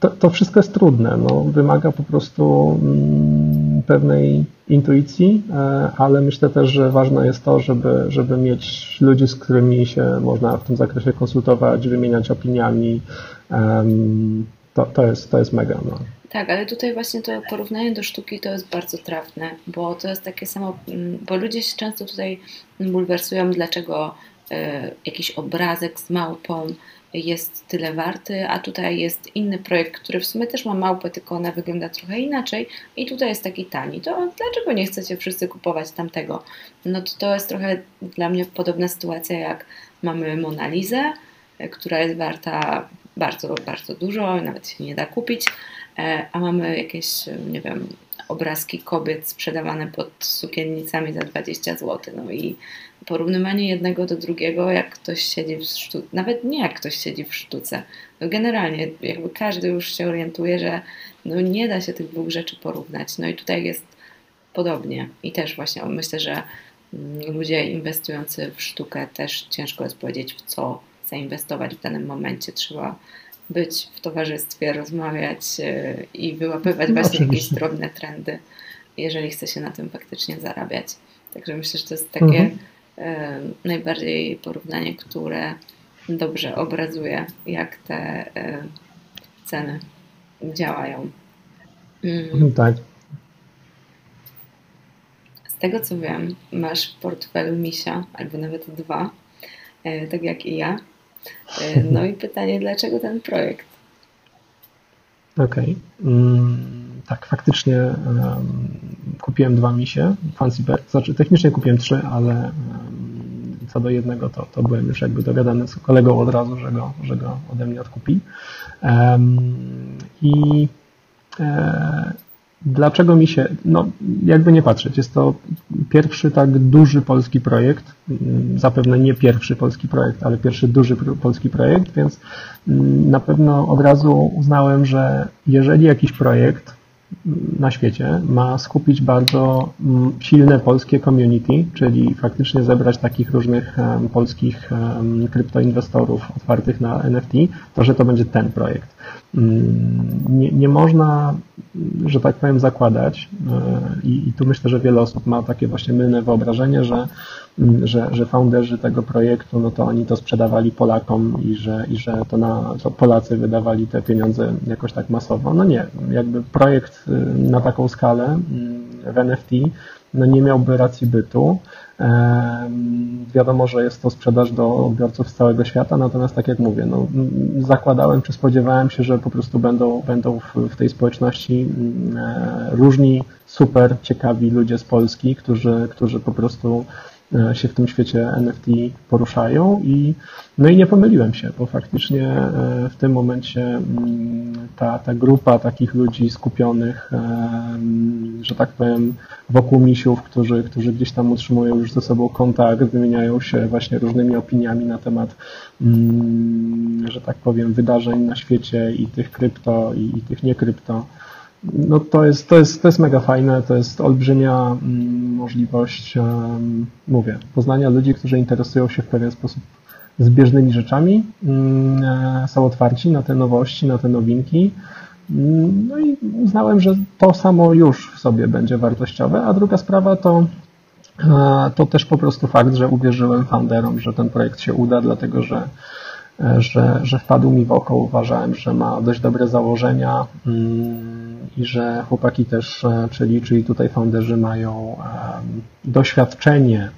to, to wszystko jest trudne. No, wymaga po prostu mm, pewnej intuicji, e, ale myślę też, że ważne jest to, żeby, żeby mieć ludzi, z którymi się można w tym zakresie konsultować, wymieniać opiniami. To, to, jest, to jest mega. No. Tak, ale tutaj właśnie to porównanie do sztuki to jest bardzo trafne, bo to jest takie samo, mm, bo ludzie się często tutaj bulwersują, dlaczego e, jakiś obrazek z małpą jest tyle warty, a tutaj jest inny projekt, który w sumie też ma małpę, tylko ona wygląda trochę inaczej i tutaj jest taki tani. To dlaczego nie chcecie wszyscy kupować tamtego? No to, to jest trochę dla mnie podobna sytuacja, jak mamy Monalizę, e, która jest warta bardzo, bardzo dużo, nawet się nie da kupić, e, a mamy jakieś, nie wiem, obrazki kobiet sprzedawane pod sukiennicami za 20 zł. No i porównywanie jednego do drugiego, jak ktoś siedzi w sztuce, nawet nie jak ktoś siedzi w sztuce, no generalnie jakby każdy już się orientuje, że no nie da się tych dwóch rzeczy porównać. No i tutaj jest podobnie i też właśnie myślę, że mm, ludzie inwestujący w sztukę też ciężko jest powiedzieć w co zainwestować w danym momencie. Trzeba być w towarzystwie, rozmawiać e, i wyłapywać no, właśnie jakieś drobne trendy, jeżeli chce się na tym faktycznie zarabiać. Także myślę, że to jest takie mhm. E, najbardziej porównanie, które dobrze obrazuje, jak te e, ceny działają. Mm. Tak. tego co wiem, masz w portfelu misia, albo nawet dwa, tak jak i ja. No i pytanie, dlaczego ten projekt? Okej. Okay. Mm, tak, faktycznie um, kupiłem dwa misie, Fancy Bear. Znaczy, technicznie kupiłem trzy, ale um, co do jednego, to, to byłem już jakby dogadany z kolegą od razu, że go, że go ode mnie odkupi. Um, I e, Dlaczego mi się, no jakby nie patrzeć, jest to pierwszy tak duży polski projekt, mm, zapewne nie pierwszy polski projekt, ale pierwszy duży polski projekt, więc mm, na pewno od razu uznałem, że jeżeli jakiś projekt na świecie ma skupić bardzo silne polskie community, czyli faktycznie zebrać takich różnych polskich kryptoinwestorów otwartych na NFT, to że to będzie ten projekt. Nie, nie można że tak powiem, zakładać. E, I, I, tu myślę, że wiele osób ma takie właśnie mylne wyobrażenie, że, mm, że, że founderzy tego projektu, no to oni to sprzedawali Polakom i że, i że to, na, to Polacy wydawali te pieniądze jakoś tak masowo. No nie, jakby projekt y, na taką skalę mm, w NFT no nie miałby racji bytu. Wiadomo, że jest to sprzedaż do odbiorców z całego świata, natomiast tak jak mówię, no, zakładałem czy spodziewałem się, że po prostu będą, będą w, tej społeczności e, różni super ciekawi ludzie z Polski, którzy, którzy po prostu się w tym świecie NFT poruszają i no i nie pomyliłem się, bo faktycznie e, w tym momencie mm, ta, ta grupa takich ludzi skupionych, e, mm, że tak powiem, wokół misiów, którzy, którzy gdzieś tam utrzymują już ze sobą kontakt, wymieniają się właśnie różnymi opiniami na temat, mm, że tak powiem, wydarzeń na świecie i tych krypto i, i tych nie krypto no to jest, to, jest, to jest mega fajne, to jest olbrzymia mm, możliwość, mówię, poznania ludzi, którzy interesują się w pewien sposób zbieżnymi rzeczami, mm, e, są otwarci na te nowości, na te nowinki. Mm, no i uznałem, że to samo już w sobie będzie wartościowe, a druga sprawa to, e, to też po prostu fakt, że uwierzyłem founderom, że ten projekt się uda, dlatego że że, że wpadł mi w oko, uważałem, że ma dość dobre założenia i że chłopaki też, e, czyli, czyli tutaj founderzy mają doświadczenie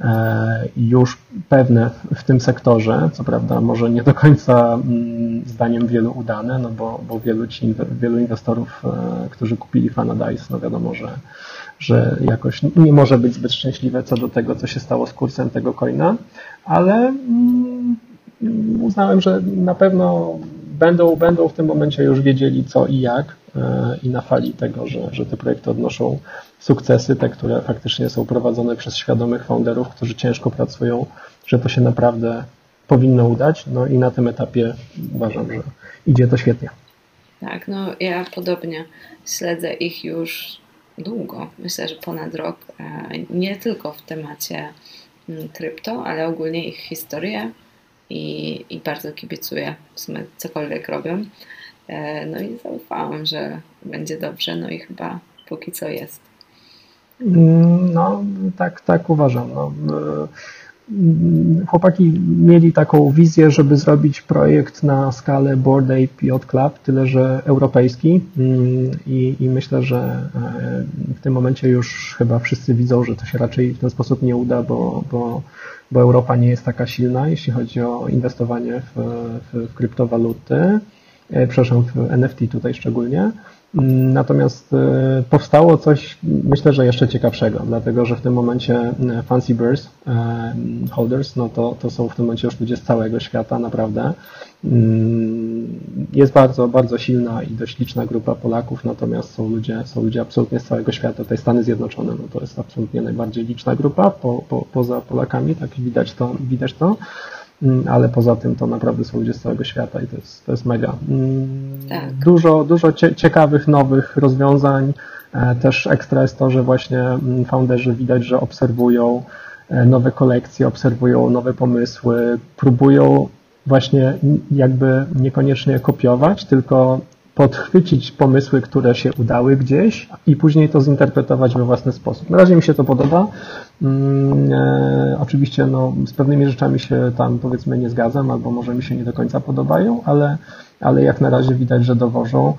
e, już pewne w tym sektorze, co prawda może nie do końca mm, zdaniem wielu udane, no bo, bo wielu, ci, wielu inwestorów, e, którzy kupili Fanadice, no wiadomo, że, że jakoś nie może być zbyt szczęśliwe co do tego, co się stało z kursem tego coina, ale mm, uznałem, że na pewno będą, będą w tym momencie już wiedzieli co i jak e, i na fali tego, że, że te projekty odnoszą sukcesy, te, które faktycznie są prowadzone przez świadomych founderów, którzy ciężko pracują, że to się naprawdę powinno udać. No i na tym etapie uważam, że idzie to świetnie. Tak, no ja podobnie śledzę ich już długo, myślę, że ponad rok, e, nie tylko w temacie mm, krypto, ale ogólnie ich historię, i, i bardzo kibicuję w sumie cokolwiek robią. E, no i zaufałam, że będzie dobrze, no i chyba póki co jest. No, tak, tak uważam. No, chłopaki mieli taką wizję, żeby zrobić projekt na skalę Board Ape Yacht Club, tyle że europejski mm, I, i myślę, że e, w tym momencie już chyba wszyscy widzą, że to się raczej w ten sposób nie uda, bo, bo bo Europa nie jest taka silna, jeśli chodzi o inwestowanie w, w, w kryptowaluty, e, przepraszam, w NFT tutaj szczególnie. Natomiast e, powstało coś, myślę, że jeszcze ciekawszego, dlatego że w tym momencie e, Fancy Bears holders, no to, to są w tym momencie już ludzie z całego świata, naprawdę. Mm, jest bardzo, bardzo silna i dość liczna grupa Polaków, natomiast są ludzie, są ludzie absolutnie z całego świata. Tutaj Stany Zjednoczone, no to jest absolutnie najbardziej liczna grupa, po, po, poza Polakami, tak widać to, widać to. Mm, ale poza tym to naprawdę są ludzie z całego świata i to jest, to jest mega. Mm, tak. Dużo, dużo ciekawych, nowych rozwiązań. E, też ekstra jest to, że właśnie mm, founderzy widać, że obserwują e, nowe kolekcje, obserwują nowe pomysły, próbują właśnie jakby niekoniecznie kopiować, tylko podchwycić pomysły, które się udały gdzieś i później to zinterpretować we własny sposób. Na razie mi się to podoba. Mm, e, oczywiście no, z pewnymi rzeczami się tam powiedzmy nie zgadzam, albo może mi się nie do końca podobają, ale, ale jak na razie widać, że dowożą.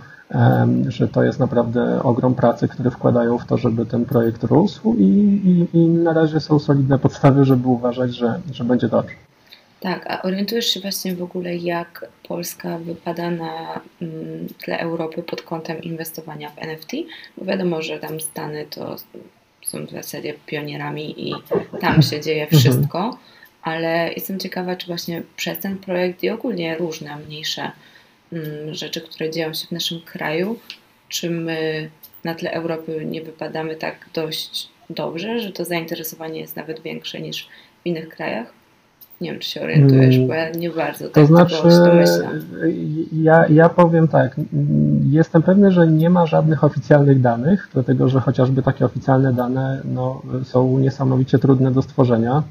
że to jest naprawdę ogrom pracy, które wkładają w to, żeby ten projekt rósł i, i, i na razie są solidne podstawy, żeby uważać, że, że będzie dobrze. Tak, a orientujesz się właśnie w ogóle, jak Polska wypada na mm, tle Europy pod kątem inwestowania w NFT? Bo wiadomo, że tam Stany to są w zasadzie pionierami i tam się dzieje mhm. wszystko, ale jestem ciekawa, czy właśnie przez ten projekt i ogólnie różne mniejsze mm, rzeczy, które dzieją się w naszym kraju, czy my na tle Europy nie wypadamy tak dość dobrze, że to zainteresowanie jest nawet większe niż w innych krajach? Nie wiem, czy się orientujesz, bo ja nie bardzo to tak znaczy, ja, ja powiem tak, jestem pewny, że nie ma żadnych oficjalnych danych, dlatego że chociażby takie oficjalne dane no, są niesamowicie trudne do stworzenia.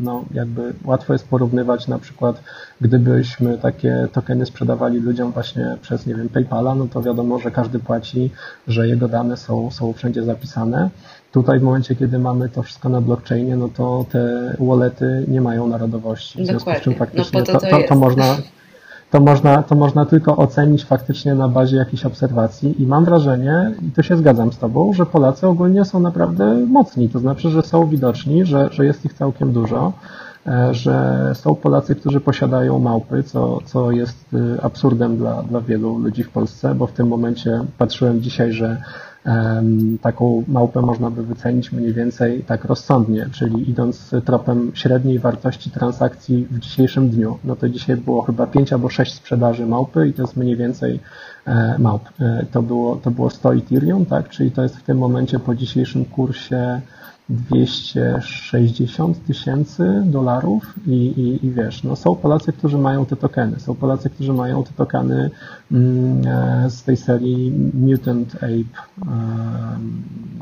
No, jakby łatwo jest porównywać na przykład, gdybyśmy takie tokeny sprzedawali ludziom właśnie przez, nie wiem, PayPala, no to wiadomo, że każdy płaci, że jego dane są, są wszędzie zapisane. Tutaj w momencie, kiedy mamy to wszystko na blockchainie, no to te wallety nie mają narodowości. W związku z czym faktycznie no to, to, to, to, można, to, można, to można tylko ocenić faktycznie na bazie jakichś obserwacji i mam wrażenie, i tu się zgadzam z Tobą, że Polacy ogólnie są naprawdę mocni, to znaczy, że są widoczni, że, że jest ich całkiem dużo e, że są Polacy, którzy posiadają małpy, co, co jest y, absurdem dla, dla wielu ludzi w Polsce, bo w tym momencie patrzyłem dzisiaj, że Taką małpę można by wycenić mniej więcej tak rozsądnie, czyli idąc tropem średniej wartości transakcji w dzisiejszym dniu. No to dzisiaj było chyba 5 albo 6 sprzedaży małpy i to jest mniej więcej e, małp. E, to było, to było 100 Ethereum, tak? Czyli to jest w tym momencie po dzisiejszym kursie 260 tysięcy dolarów i, i, i wiesz, no są Polacy, którzy mają te tokeny, są Polacy, którzy mają te tokeny mm, e, z tej serii Mutant Ape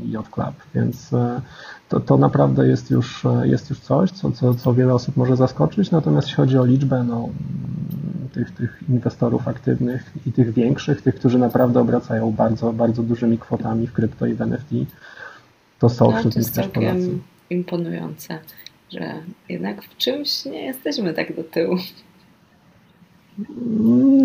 Yacht Club, więc e, to, to naprawdę jest już, jest już coś, co, co, co wiele osób może zaskoczyć, natomiast jeśli chodzi o liczbę, no, tych, tych inwestorów aktywnych i tych większych, tych, którzy naprawdę obracają bardzo, bardzo dużymi kwotami w krypto i w NFT, to są no, wśród nich też Polacy. imponujące, że jednak w czymś nie jesteśmy tak do tyłu.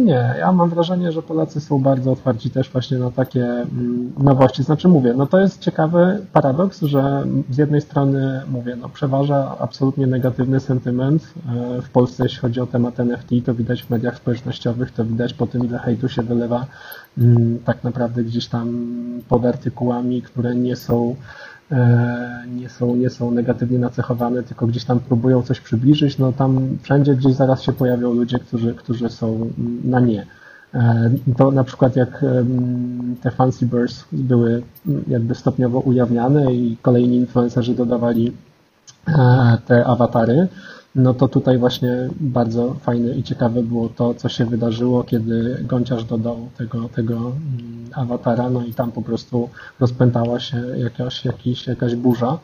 Nie, ja mam wrażenie, że Polacy są bardzo otwarci też właśnie na takie mm, nowości. Znaczy mówię, no to jest ciekawy paradoks, że z jednej strony mówię, no przeważa absolutnie negatywny sentyment e, w Polsce, jeśli chodzi o temat NFT, to widać w mediach społecznościowych, to widać po tym, ile hejtu się wylewa mm, tak naprawdę gdzieś tam pod artykułami, które nie są nie są, nie są negatywnie nacechowane, tylko gdzieś tam próbują coś przybliżyć, no tam wszędzie gdzieś zaraz się pojawią ludzie, którzy, którzy są na nie. E, to na przykład jak te fancy bursts były jakby stopniowo ujawniane i kolejni influencerzy dodawali e, te awatary, no to tutaj właśnie bardzo fajne i ciekawe było to, co się wydarzyło, kiedy Gąciarz dodał tego, tego mm, awatara, no i tam po prostu rozpętała się jakaś, jakiś, jakaś burza.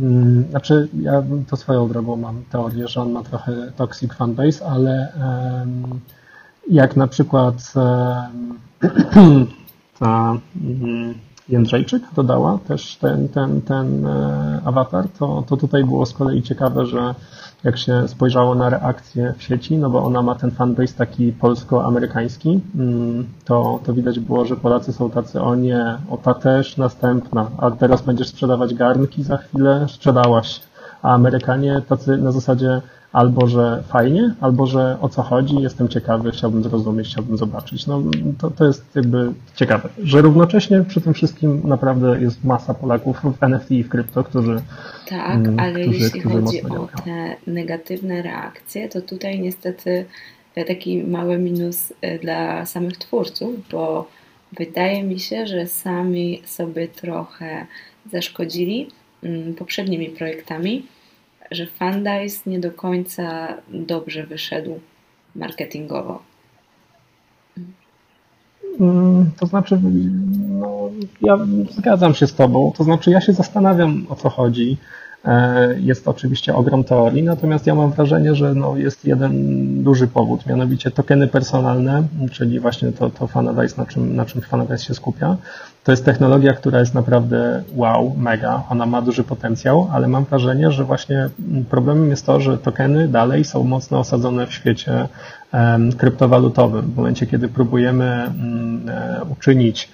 Mm, znaczy, ja to swoją drogą mam teorię, że on ma trochę toxic fanbase, ale jak na przykład ta mm, Jędrzejczyk dodała też ten, ten, ten e, awatar, to, to tutaj było z kolei ciekawe, że jak się spojrzało na reakcję w sieci, no bo ona ma ten fanbase taki polsko-amerykański, mm, to, to widać było, że Polacy są tacy, o nie, o ta też następna, a teraz będziesz sprzedawać garnki za chwilę, sprzedałaś. A Amerykanie tacy na zasadzie, albo że fajnie, albo że o co chodzi, jestem ciekawy, chciałbym zrozumieć, chciałbym zobaczyć. No to, to jest jakby ciekawe, że równocześnie przy tym wszystkim naprawdę jest masa Polaków w NFT i w krypto, którzy Tak, mm, ale którzy, jeśli którzy chodzi o te negatywne reakcje, to tutaj niestety e, taki mały minus e, dla samych twórców, bo wydaje mi się, że sami sobie trochę zaszkodzili mm, poprzednimi projektami, że Fundice nie do końca dobrze wyszedł marketingowo. Mm, to znaczy, no, ja zgadzam się z Tobą. To znaczy, ja się zastanawiam o co chodzi. E, jest oczywiście ogrom teorii, natomiast ja mam wrażenie, że no jest jeden duży powód, mianowicie tokeny personalne, czyli właśnie to, to Fanadice, na czym, na czym Fanadice się skupia. To jest technologia, która jest naprawdę wow, mega, ona ma duży potencjał, ale mam wrażenie, że właśnie problemem jest to, że tokeny dalej są mocno osadzone w świecie kryptowalutowym. W momencie, kiedy próbujemy mm, e, uczynić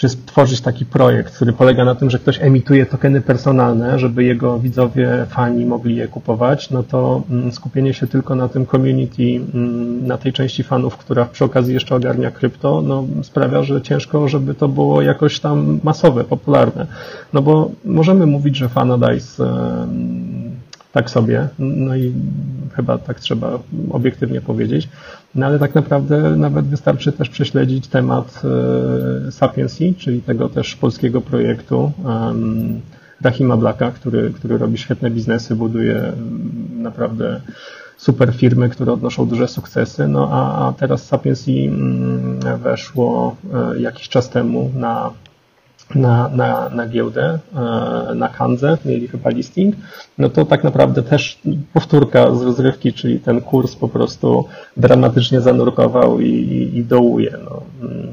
czy stworzyć taki projekt, który polega na tym, że ktoś emituje tokeny personalne, żeby jego widzowie, fani mogli je kupować, no to mm, skupienie się tylko na tym community, mm, na tej części fanów, która przy okazji jeszcze ogarnia krypto, no sprawia, że ciężko, żeby to było jakoś tam masowe, popularne. No bo możemy mówić, że Fanadice tak sobie, no i chyba tak trzeba obiektywnie powiedzieć, no ale tak naprawdę nawet wystarczy też prześledzić temat e, Sapiensy, czyli tego też polskiego projektu Rahima Blaka, który, który robi świetne biznesy, buduje naprawdę super firmy, które odnoszą duże sukcesy. No a, a teraz Sapiensy weszło e, jakiś czas temu na na, na, na giełdę, e, na Kanzę, mieli chyba listing, no to tak naprawdę też powtórka z rozrywki, czyli ten kurs po prostu dramatycznie zanurkował i, i, i dołuje. No. Mm.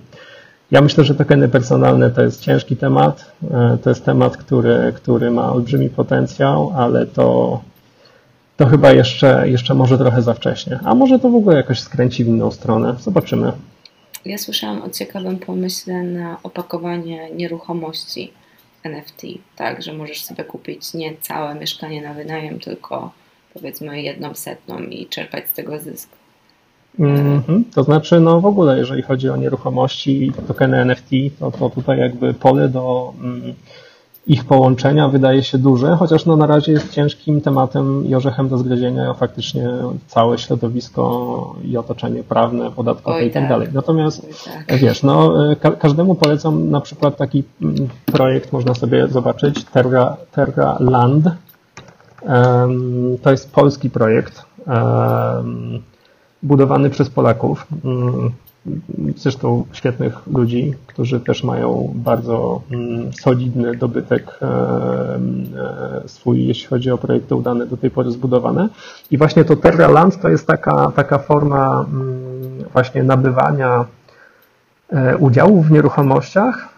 Ja myślę, że tokeny personalne to jest ciężki temat. E, to jest temat, który, który ma olbrzymi potencjał, ale to, to chyba jeszcze, jeszcze może trochę za wcześnie. A może to w ogóle jakoś skręci w inną stronę. Zobaczymy. Ja słyszałam o ciekawym pomyśle na opakowanie nieruchomości NFT, tak, że możesz sobie kupić nie całe mieszkanie na wynajem, tylko powiedzmy jedną setną i czerpać z tego zysk. Mm -hmm. To znaczy, no w ogóle, jeżeli chodzi o nieruchomości i tokeny NFT, to, to tutaj jakby pole do mm, ich połączenia wydaje się duże, chociaż no na razie jest ciężkim tematem i orzechem do zgryzienia faktycznie całe środowisko i otoczenie prawne, podatkowe Oj, i tak, tak dalej. Natomiast tak. wiesz, no ka każdemu polecam na przykład taki mm, projekt, można sobie zobaczyć, Terra, Terra Land. Um, to jest polski projekt um, budowany przez Polaków. Um, zresztą świetnych ludzi, którzy też mają bardzo mm, solidny dobytek e, e, swój, jeśli chodzi o projekty udane do tej pory zbudowane. I właśnie to Terra Land to jest taka, taka forma mm, właśnie nabywania e, udziałów w nieruchomościach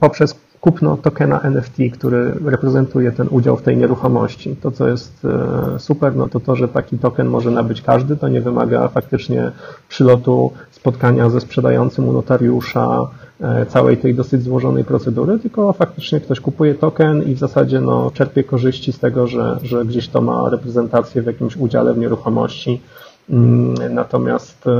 poprzez kupno tokena NFT, który reprezentuje ten udział w tej nieruchomości. To, co jest e, super, no to to, że taki token może nabyć każdy, to nie wymaga faktycznie przylotu, spotkania ze sprzedającym u notariusza, e, całej tej dosyć złożonej procedury, tylko faktycznie ktoś kupuje token i w zasadzie no, czerpie korzyści z tego, że, że gdzieś to ma reprezentację w jakimś udziale w nieruchomości natomiast e,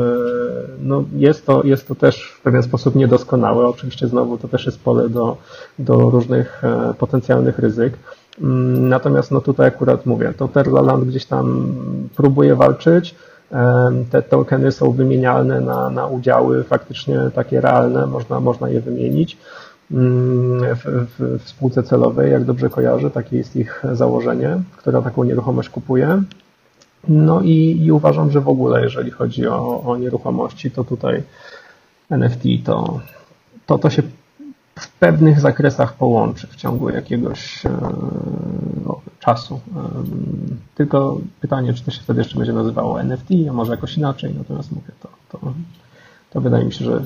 no, jest, to, jest to też w pewien sposób niedoskonałe. Oczywiście znowu to też jest pole do, do różnych e, potencjalnych ryzyk. Mm, natomiast no tutaj akurat mówię, to Terraland gdzieś tam próbuje walczyć. E, te tokeny są wymienialne na, na udziały faktycznie takie realne, można, można je wymienić mm, w, w, w spółce celowej, jak dobrze kojarzę, takie jest ich założenie, która taką nieruchomość kupuje. No i, i uważam, że w ogóle, jeżeli chodzi o, o nieruchomości, to tutaj NFT to, to, to się w pewnych zakresach połączy w ciągu jakiegoś no, czasu. E, tylko pytanie, czy to się wtedy jeszcze będzie nazywało NFT, a może jakoś inaczej, natomiast mówię, to, to, to wydaje mi się, że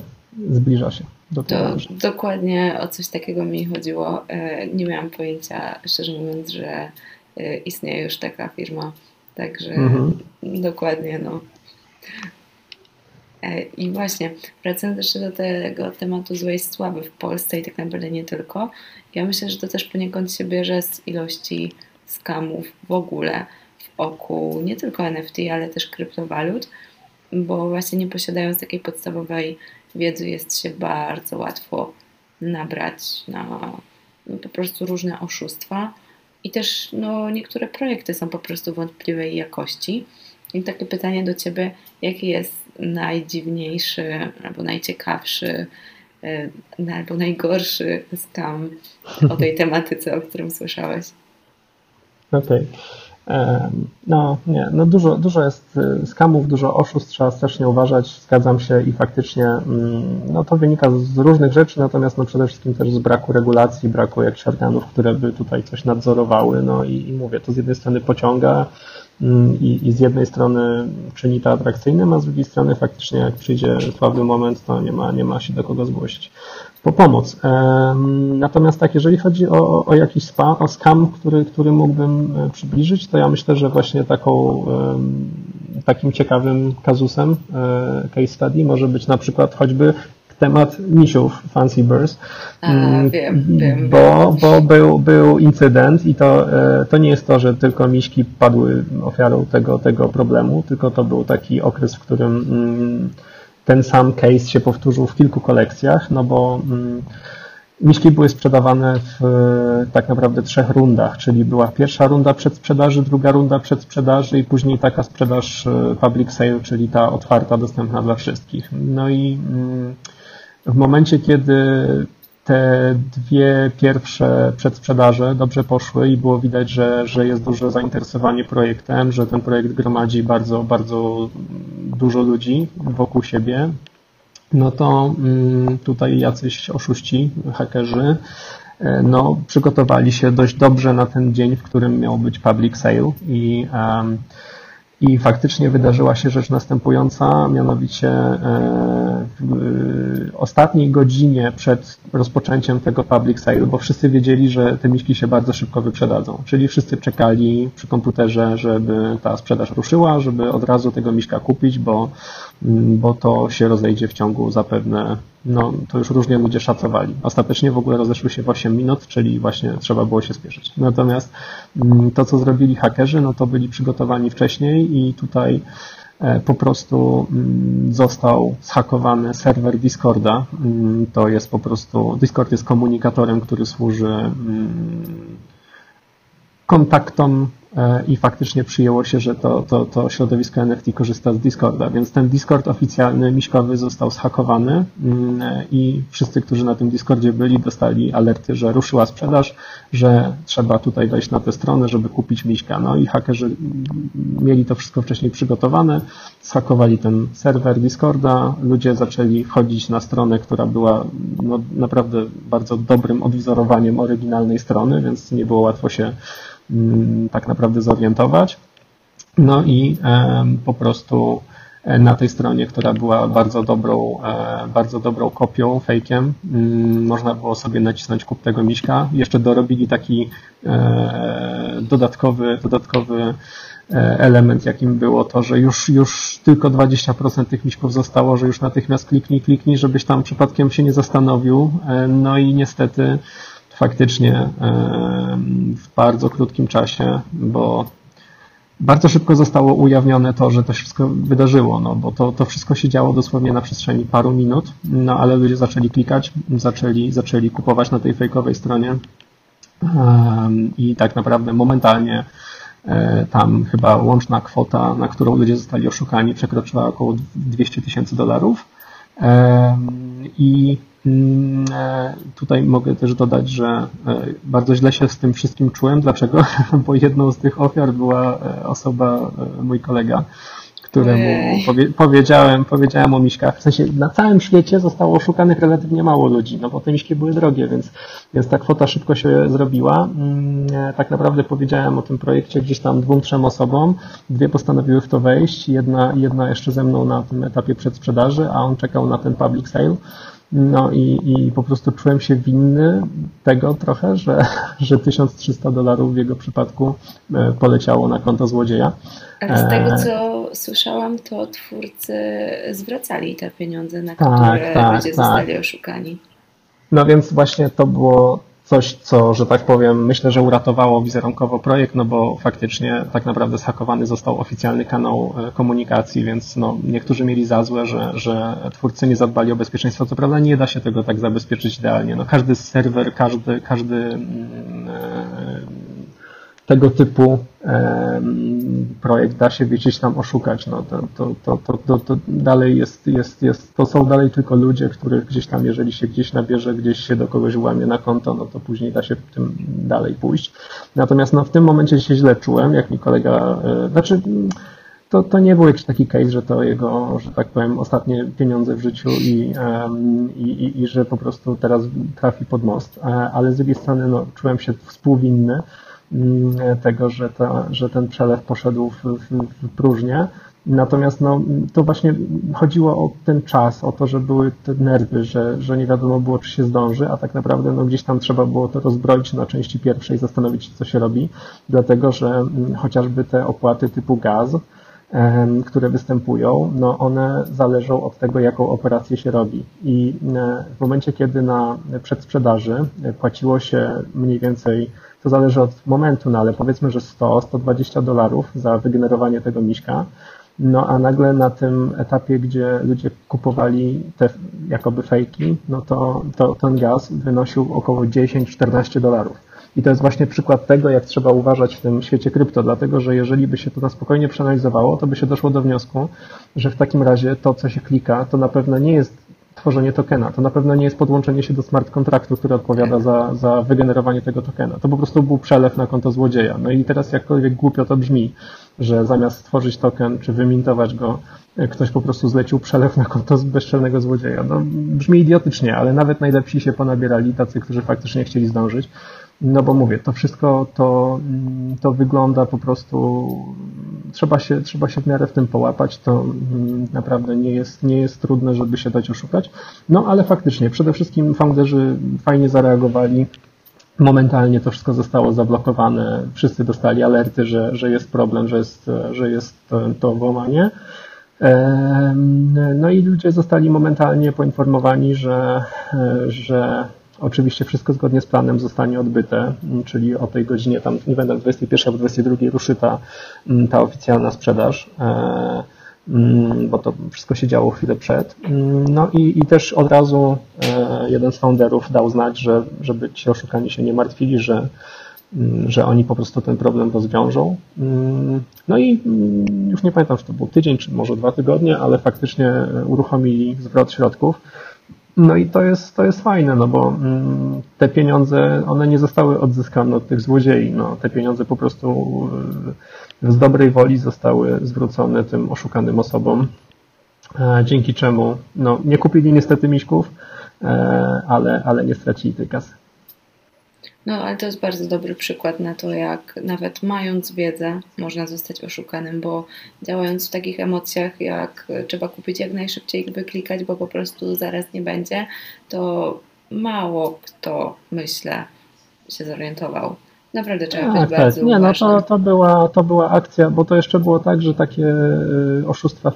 zbliża się do tego. Dokładnie o coś takiego mi chodziło. E, nie miałam pojęcia, szczerze mówiąc, że istnieje już taka firma Także mhm. dokładnie, no. E, I właśnie, wracając jeszcze do tego tematu złej sławy w Polsce i tak naprawdę nie tylko, ja myślę, że to też poniekąd się bierze z ilości skamów w ogóle wokół nie tylko NFT, ale też kryptowalut, bo właśnie nie posiadając takiej podstawowej wiedzy jest się bardzo łatwo nabrać na no, po prostu różne oszustwa i też no, niektóre projekty są po prostu wątpliwej jakości. I takie pytanie do Ciebie, jaki jest najdziwniejszy albo najciekawszy albo najgorszy skam o tej tematyce, o którym słyszałeś? Okej. Okay. No nie, no dużo, dużo jest y, skamów, dużo oszustw, trzeba strasznie uważać, zgadzam się i faktycznie mm, no to wynika z różnych rzeczy, natomiast no przede wszystkim też z braku regulacji, braku jakichś organów, które by tutaj coś nadzorowały, no i, i mówię, to z jednej strony pociąga mm, i, i z jednej strony czyni to atrakcyjnym, a z drugiej strony faktycznie jak przyjdzie słaby moment, to nie ma, nie ma się do kogo zgłosić po pomoc. Natomiast tak, jeżeli chodzi o, o jakiś spa, o scam, który, który mógłbym e, przybliżyć, to ja myślę, że właśnie taką, takim ciekawym kazusem e, case study może być na przykład choćby temat misiów Fancy Birds, A, mm, wiem, wiem. Bo, bo był, był incydent i to, e, to nie jest to, że tylko miśki padły ofiarą tego, tego problemu, tylko to był taki okres, w którym mm, ten sam case się powtórzył w kilku kolekcjach, no bo mm, miśki były sprzedawane w tak naprawdę trzech rundach, czyli była pierwsza runda przedsprzedaży, druga runda przedsprzedaży i później taka sprzedaż e, public sale, czyli ta otwarta, dostępna dla wszystkich. No i mm, w momencie, kiedy te dwie pierwsze przedsprzedaże dobrze poszły i było widać, że, że jest duże zainteresowanie projektem, że ten projekt gromadzi bardzo, bardzo dużo ludzi wokół siebie, no to mm, tutaj jacyś oszuści, hakerzy, e, no, przygotowali się dość dobrze na ten dzień, w którym miał być public sale i um, i faktycznie wydarzyła się rzecz następująca, mianowicie e, w ostatniej godzinie przed rozpoczęciem tego public sale, bo wszyscy wiedzieli, że te miśki się bardzo szybko wyprzedadzą. Czyli wszyscy czekali przy komputerze, żeby ta sprzedaż ruszyła, żeby od razu tego miśka kupić, bo, bo to się rozejdzie w ciągu zapewne no to już różnie ludzie szacowali. Ostatecznie w ogóle rozeszły się w 8 minut, czyli właśnie trzeba było się spieszyć. Natomiast mm, to, co zrobili hakerzy, no to byli przygotowani wcześniej i tutaj e, po prostu mm, został zhakowany serwer Discorda. Mm, to jest po prostu, Discord jest komunikatorem, który służy kontaktom i faktycznie przyjęło się, że to, to, to środowisko NFT korzysta z Discorda, więc ten Discord oficjalny miśkowy został zhakowany mm, i wszyscy, którzy na tym Discordzie byli, dostali alerty, że ruszyła sprzedaż, że trzeba tutaj wejść na tę stronę, żeby kupić miśka. No i hakerzy mieli to wszystko wcześniej przygotowane, zhakowali ten serwer Discorda, ludzie zaczęli wchodzić na stronę, która była no, naprawdę bardzo dobrym odwzorowaniem oryginalnej strony, więc nie było łatwo się tak naprawdę zorientować. No i po prostu e, na tej stronie, która była bardzo dobrą, e, bardzo dobrą kopią, fejkiem, mm, można było sobie nacisnąć kup tego miśka. Jeszcze dorobili taki e, dodatkowy, dodatkowy element, jakim było to, że już, już tylko 20% tych miśków zostało, że już natychmiast kliknij, kliknij, żebyś tam przypadkiem się nie zastanowił. No i niestety faktycznie w bardzo krótkim czasie, bo bardzo szybko zostało ujawnione to, że to się wszystko wydarzyło, no bo to, to wszystko się działo dosłownie na przestrzeni paru minut, no ale ludzie zaczęli klikać, zaczęli, zaczęli kupować na tej fejkowej stronie i tak naprawdę momentalnie e, tam chyba łączna kwota, na którą ludzie zostali oszukani, przekroczyła około 200 tysięcy dolarów. I e, tutaj mogę też dodać, że e, bardzo źle się z tym wszystkim czułem. Dlaczego? Bo jedną z tych ofiar była e, osoba, mój kolega, któremu powie, powiedziałem, powiedziałem o miśkach. W sensie na całym świecie zostało oszukanych relatywnie mało ludzi, no bo te miśki były drogie, więc, więc ta kwota szybko się zrobiła. Mm, tak naprawdę powiedziałem o tym projekcie gdzieś tam dwóm, trzem osobom. Dwie postanowiły w to wejść, jedna, jedna jeszcze ze mną na tym etapie przedsprzedaży, a on czekał na ten public sale. No i, i po prostu czułem się winny tego trochę, że, że 1300 dolarów w jego przypadku e, poleciało na konto złodzieja. Ale z tego, e, co słyszałam, to twórcy zwracali te pieniądze, na tak, które tak, ludzie tak. zostali oszukani. No więc właśnie to było coś, co, że tak powiem, myślę, że uratowało wizerunkowo projekt, no bo faktycznie tak naprawdę zhakowany został oficjalny kanał e, komunikacji, więc no, niektórzy mieli za złe, że, że twórcy nie zadbali o bezpieczeństwo. Co prawda nie da się tego tak zabezpieczyć idealnie. No, każdy serwer, każdy, każdy mm, e, tego typu projekt da się gdzieś tam oszukać, no to, to, to, to, dalej jest, jest, jest, to są dalej tylko ludzie, których gdzieś tam, jeżeli się gdzieś nabierze, gdzieś się do kogoś łamie na konto, no to później da się tym dalej pójść. Natomiast no w tym momencie się źle czułem, jak mi kolega, e, znaczy to, to nie był jakiś taki case, że to jego, że tak powiem, ostatnie pieniądze w życiu i, i, i, i że po prostu teraz trafi pod most, e, ale z drugiej strony no, czułem się współwinny, tego, że, ta, że ten przelew poszedł w, w, w próżnię. Natomiast no, to właśnie chodziło o ten czas, o to, że były te nerwy, że, że nie wiadomo było, czy się zdąży, a tak naprawdę no, gdzieś tam trzeba było to rozbroić na części pierwszej, zastanowić co się robi, dlatego że mm, chociażby te opłaty typu gaz, które występują, no one zależą od tego, jaką operację się robi. I e, w momencie, kiedy na przedsprzedaży płaciło się mniej więcej to zależy od momentu, no ale powiedzmy, że 100-120 dolarów za wygenerowanie tego miśka, no a nagle na tym etapie, gdzie ludzie kupowali te jakoby fejki, no to, to ten gaz wynosił około 10-14 dolarów. I to jest właśnie przykład tego, jak trzeba uważać w tym świecie krypto, dlatego że jeżeli by się to na spokojnie przeanalizowało, to by się doszło do wniosku, że w takim razie to, co się klika, to na pewno nie jest tworzenie tokena. To na pewno nie jest podłączenie się do smart kontraktu, który odpowiada za, za wygenerowanie tego tokena. To po prostu był przelew na konto złodzieja. No i teraz jakkolwiek głupio to brzmi, że zamiast stworzyć token czy wymintować go, ktoś po prostu zlecił przelew na konto bezczelnego złodzieja. No, brzmi idiotycznie, ale nawet najlepsi się ponabierali, tacy, którzy faktycznie chcieli zdążyć. No bo mówię, to wszystko to, to wygląda po prostu, trzeba się, trzeba się w miarę w tym połapać, to mm, naprawdę nie jest, nie jest trudne, żeby się dać oszukać. No ale faktycznie, przede wszystkim founderzy fajnie zareagowali, momentalnie to wszystko zostało zablokowane, wszyscy dostali alerty, że, że jest problem, że jest, że jest to włamanie. No i ludzie zostali momentalnie poinformowani, że, że Oczywiście wszystko zgodnie z planem zostanie odbyte, czyli o tej godzinie, tam nie będę 21 albo 22 ruszy ta, mm, ta oficjalna sprzedaż, e, mm, bo to wszystko się działo chwilę przed. Mm, no i, i też od razu e, jeden z founderów dał znać, że żeby ci oszukani się nie martwili, że, że oni po prostu ten problem rozwiążą. No i już nie pamiętam, czy to był tydzień, czy może dwa tygodnie, ale faktycznie uruchomili zwrot środków. No i to jest, to jest fajne, no bo mm, te pieniądze, one nie zostały odzyskane od tych złodziei. No, te pieniądze po prostu z dobrej woli zostały zwrócone tym oszukanym osobom, e, dzięki czemu no, nie kupili niestety miśków, e, ale, ale nie stracili tej kasy. No, ale to jest bardzo dobry przykład na to, jak nawet mając wiedzę, można zostać oszukanym, bo działając w takich emocjach, jak trzeba kupić jak najszybciej, wyklikać, bo po prostu zaraz nie będzie, to mało kto, myślę, się zorientował. Naprawdę trzeba być tak, bardzo tak. Nie, no to, to, była, to była akcja, bo to jeszcze było tak, że takie y, oszustwa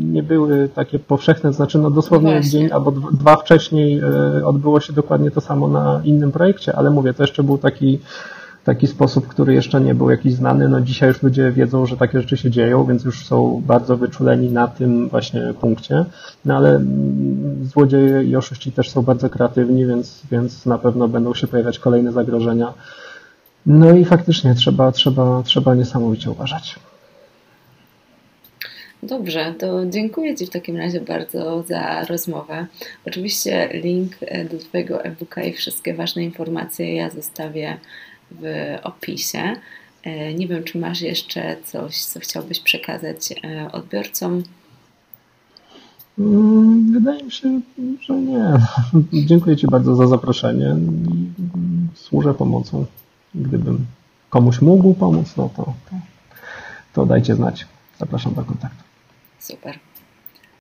nie były takie powszechne, znaczy no dosłownie Właśnie. dzień albo dwa wcześniej y, odbyło się dokładnie to samo na innym projekcie, ale mówię, to jeszcze był taki taki sposób, który jeszcze nie był jakiś znany. No dzisiaj już ludzie wiedzą, że takie rzeczy się dzieją, więc już są bardzo wyczuleni na tym właśnie punkcie. No ale mm, złodzieje i oszuści też są bardzo kreatywni, więc, więc na pewno będą się pojawiać kolejne zagrożenia. No i faktycznie trzeba, trzeba, trzeba niesamowicie uważać. Dobrze, to dziękuję Ci w takim razie bardzo za rozmowę. Oczywiście link do Twojego e-booka i wszystkie ważne informacje ja zostawię w opisie. E, nie wiem, czy masz jeszcze coś, co chciałbyś przekazać e, odbiorcom? Mm, wydaje mi się, że nie. Dziękuję Ci bardzo za zaproszenie służę pomocą gdybym komuś mógł pomóc, no to, to, to dajcie znać. Zapraszam do kontaktu. Super.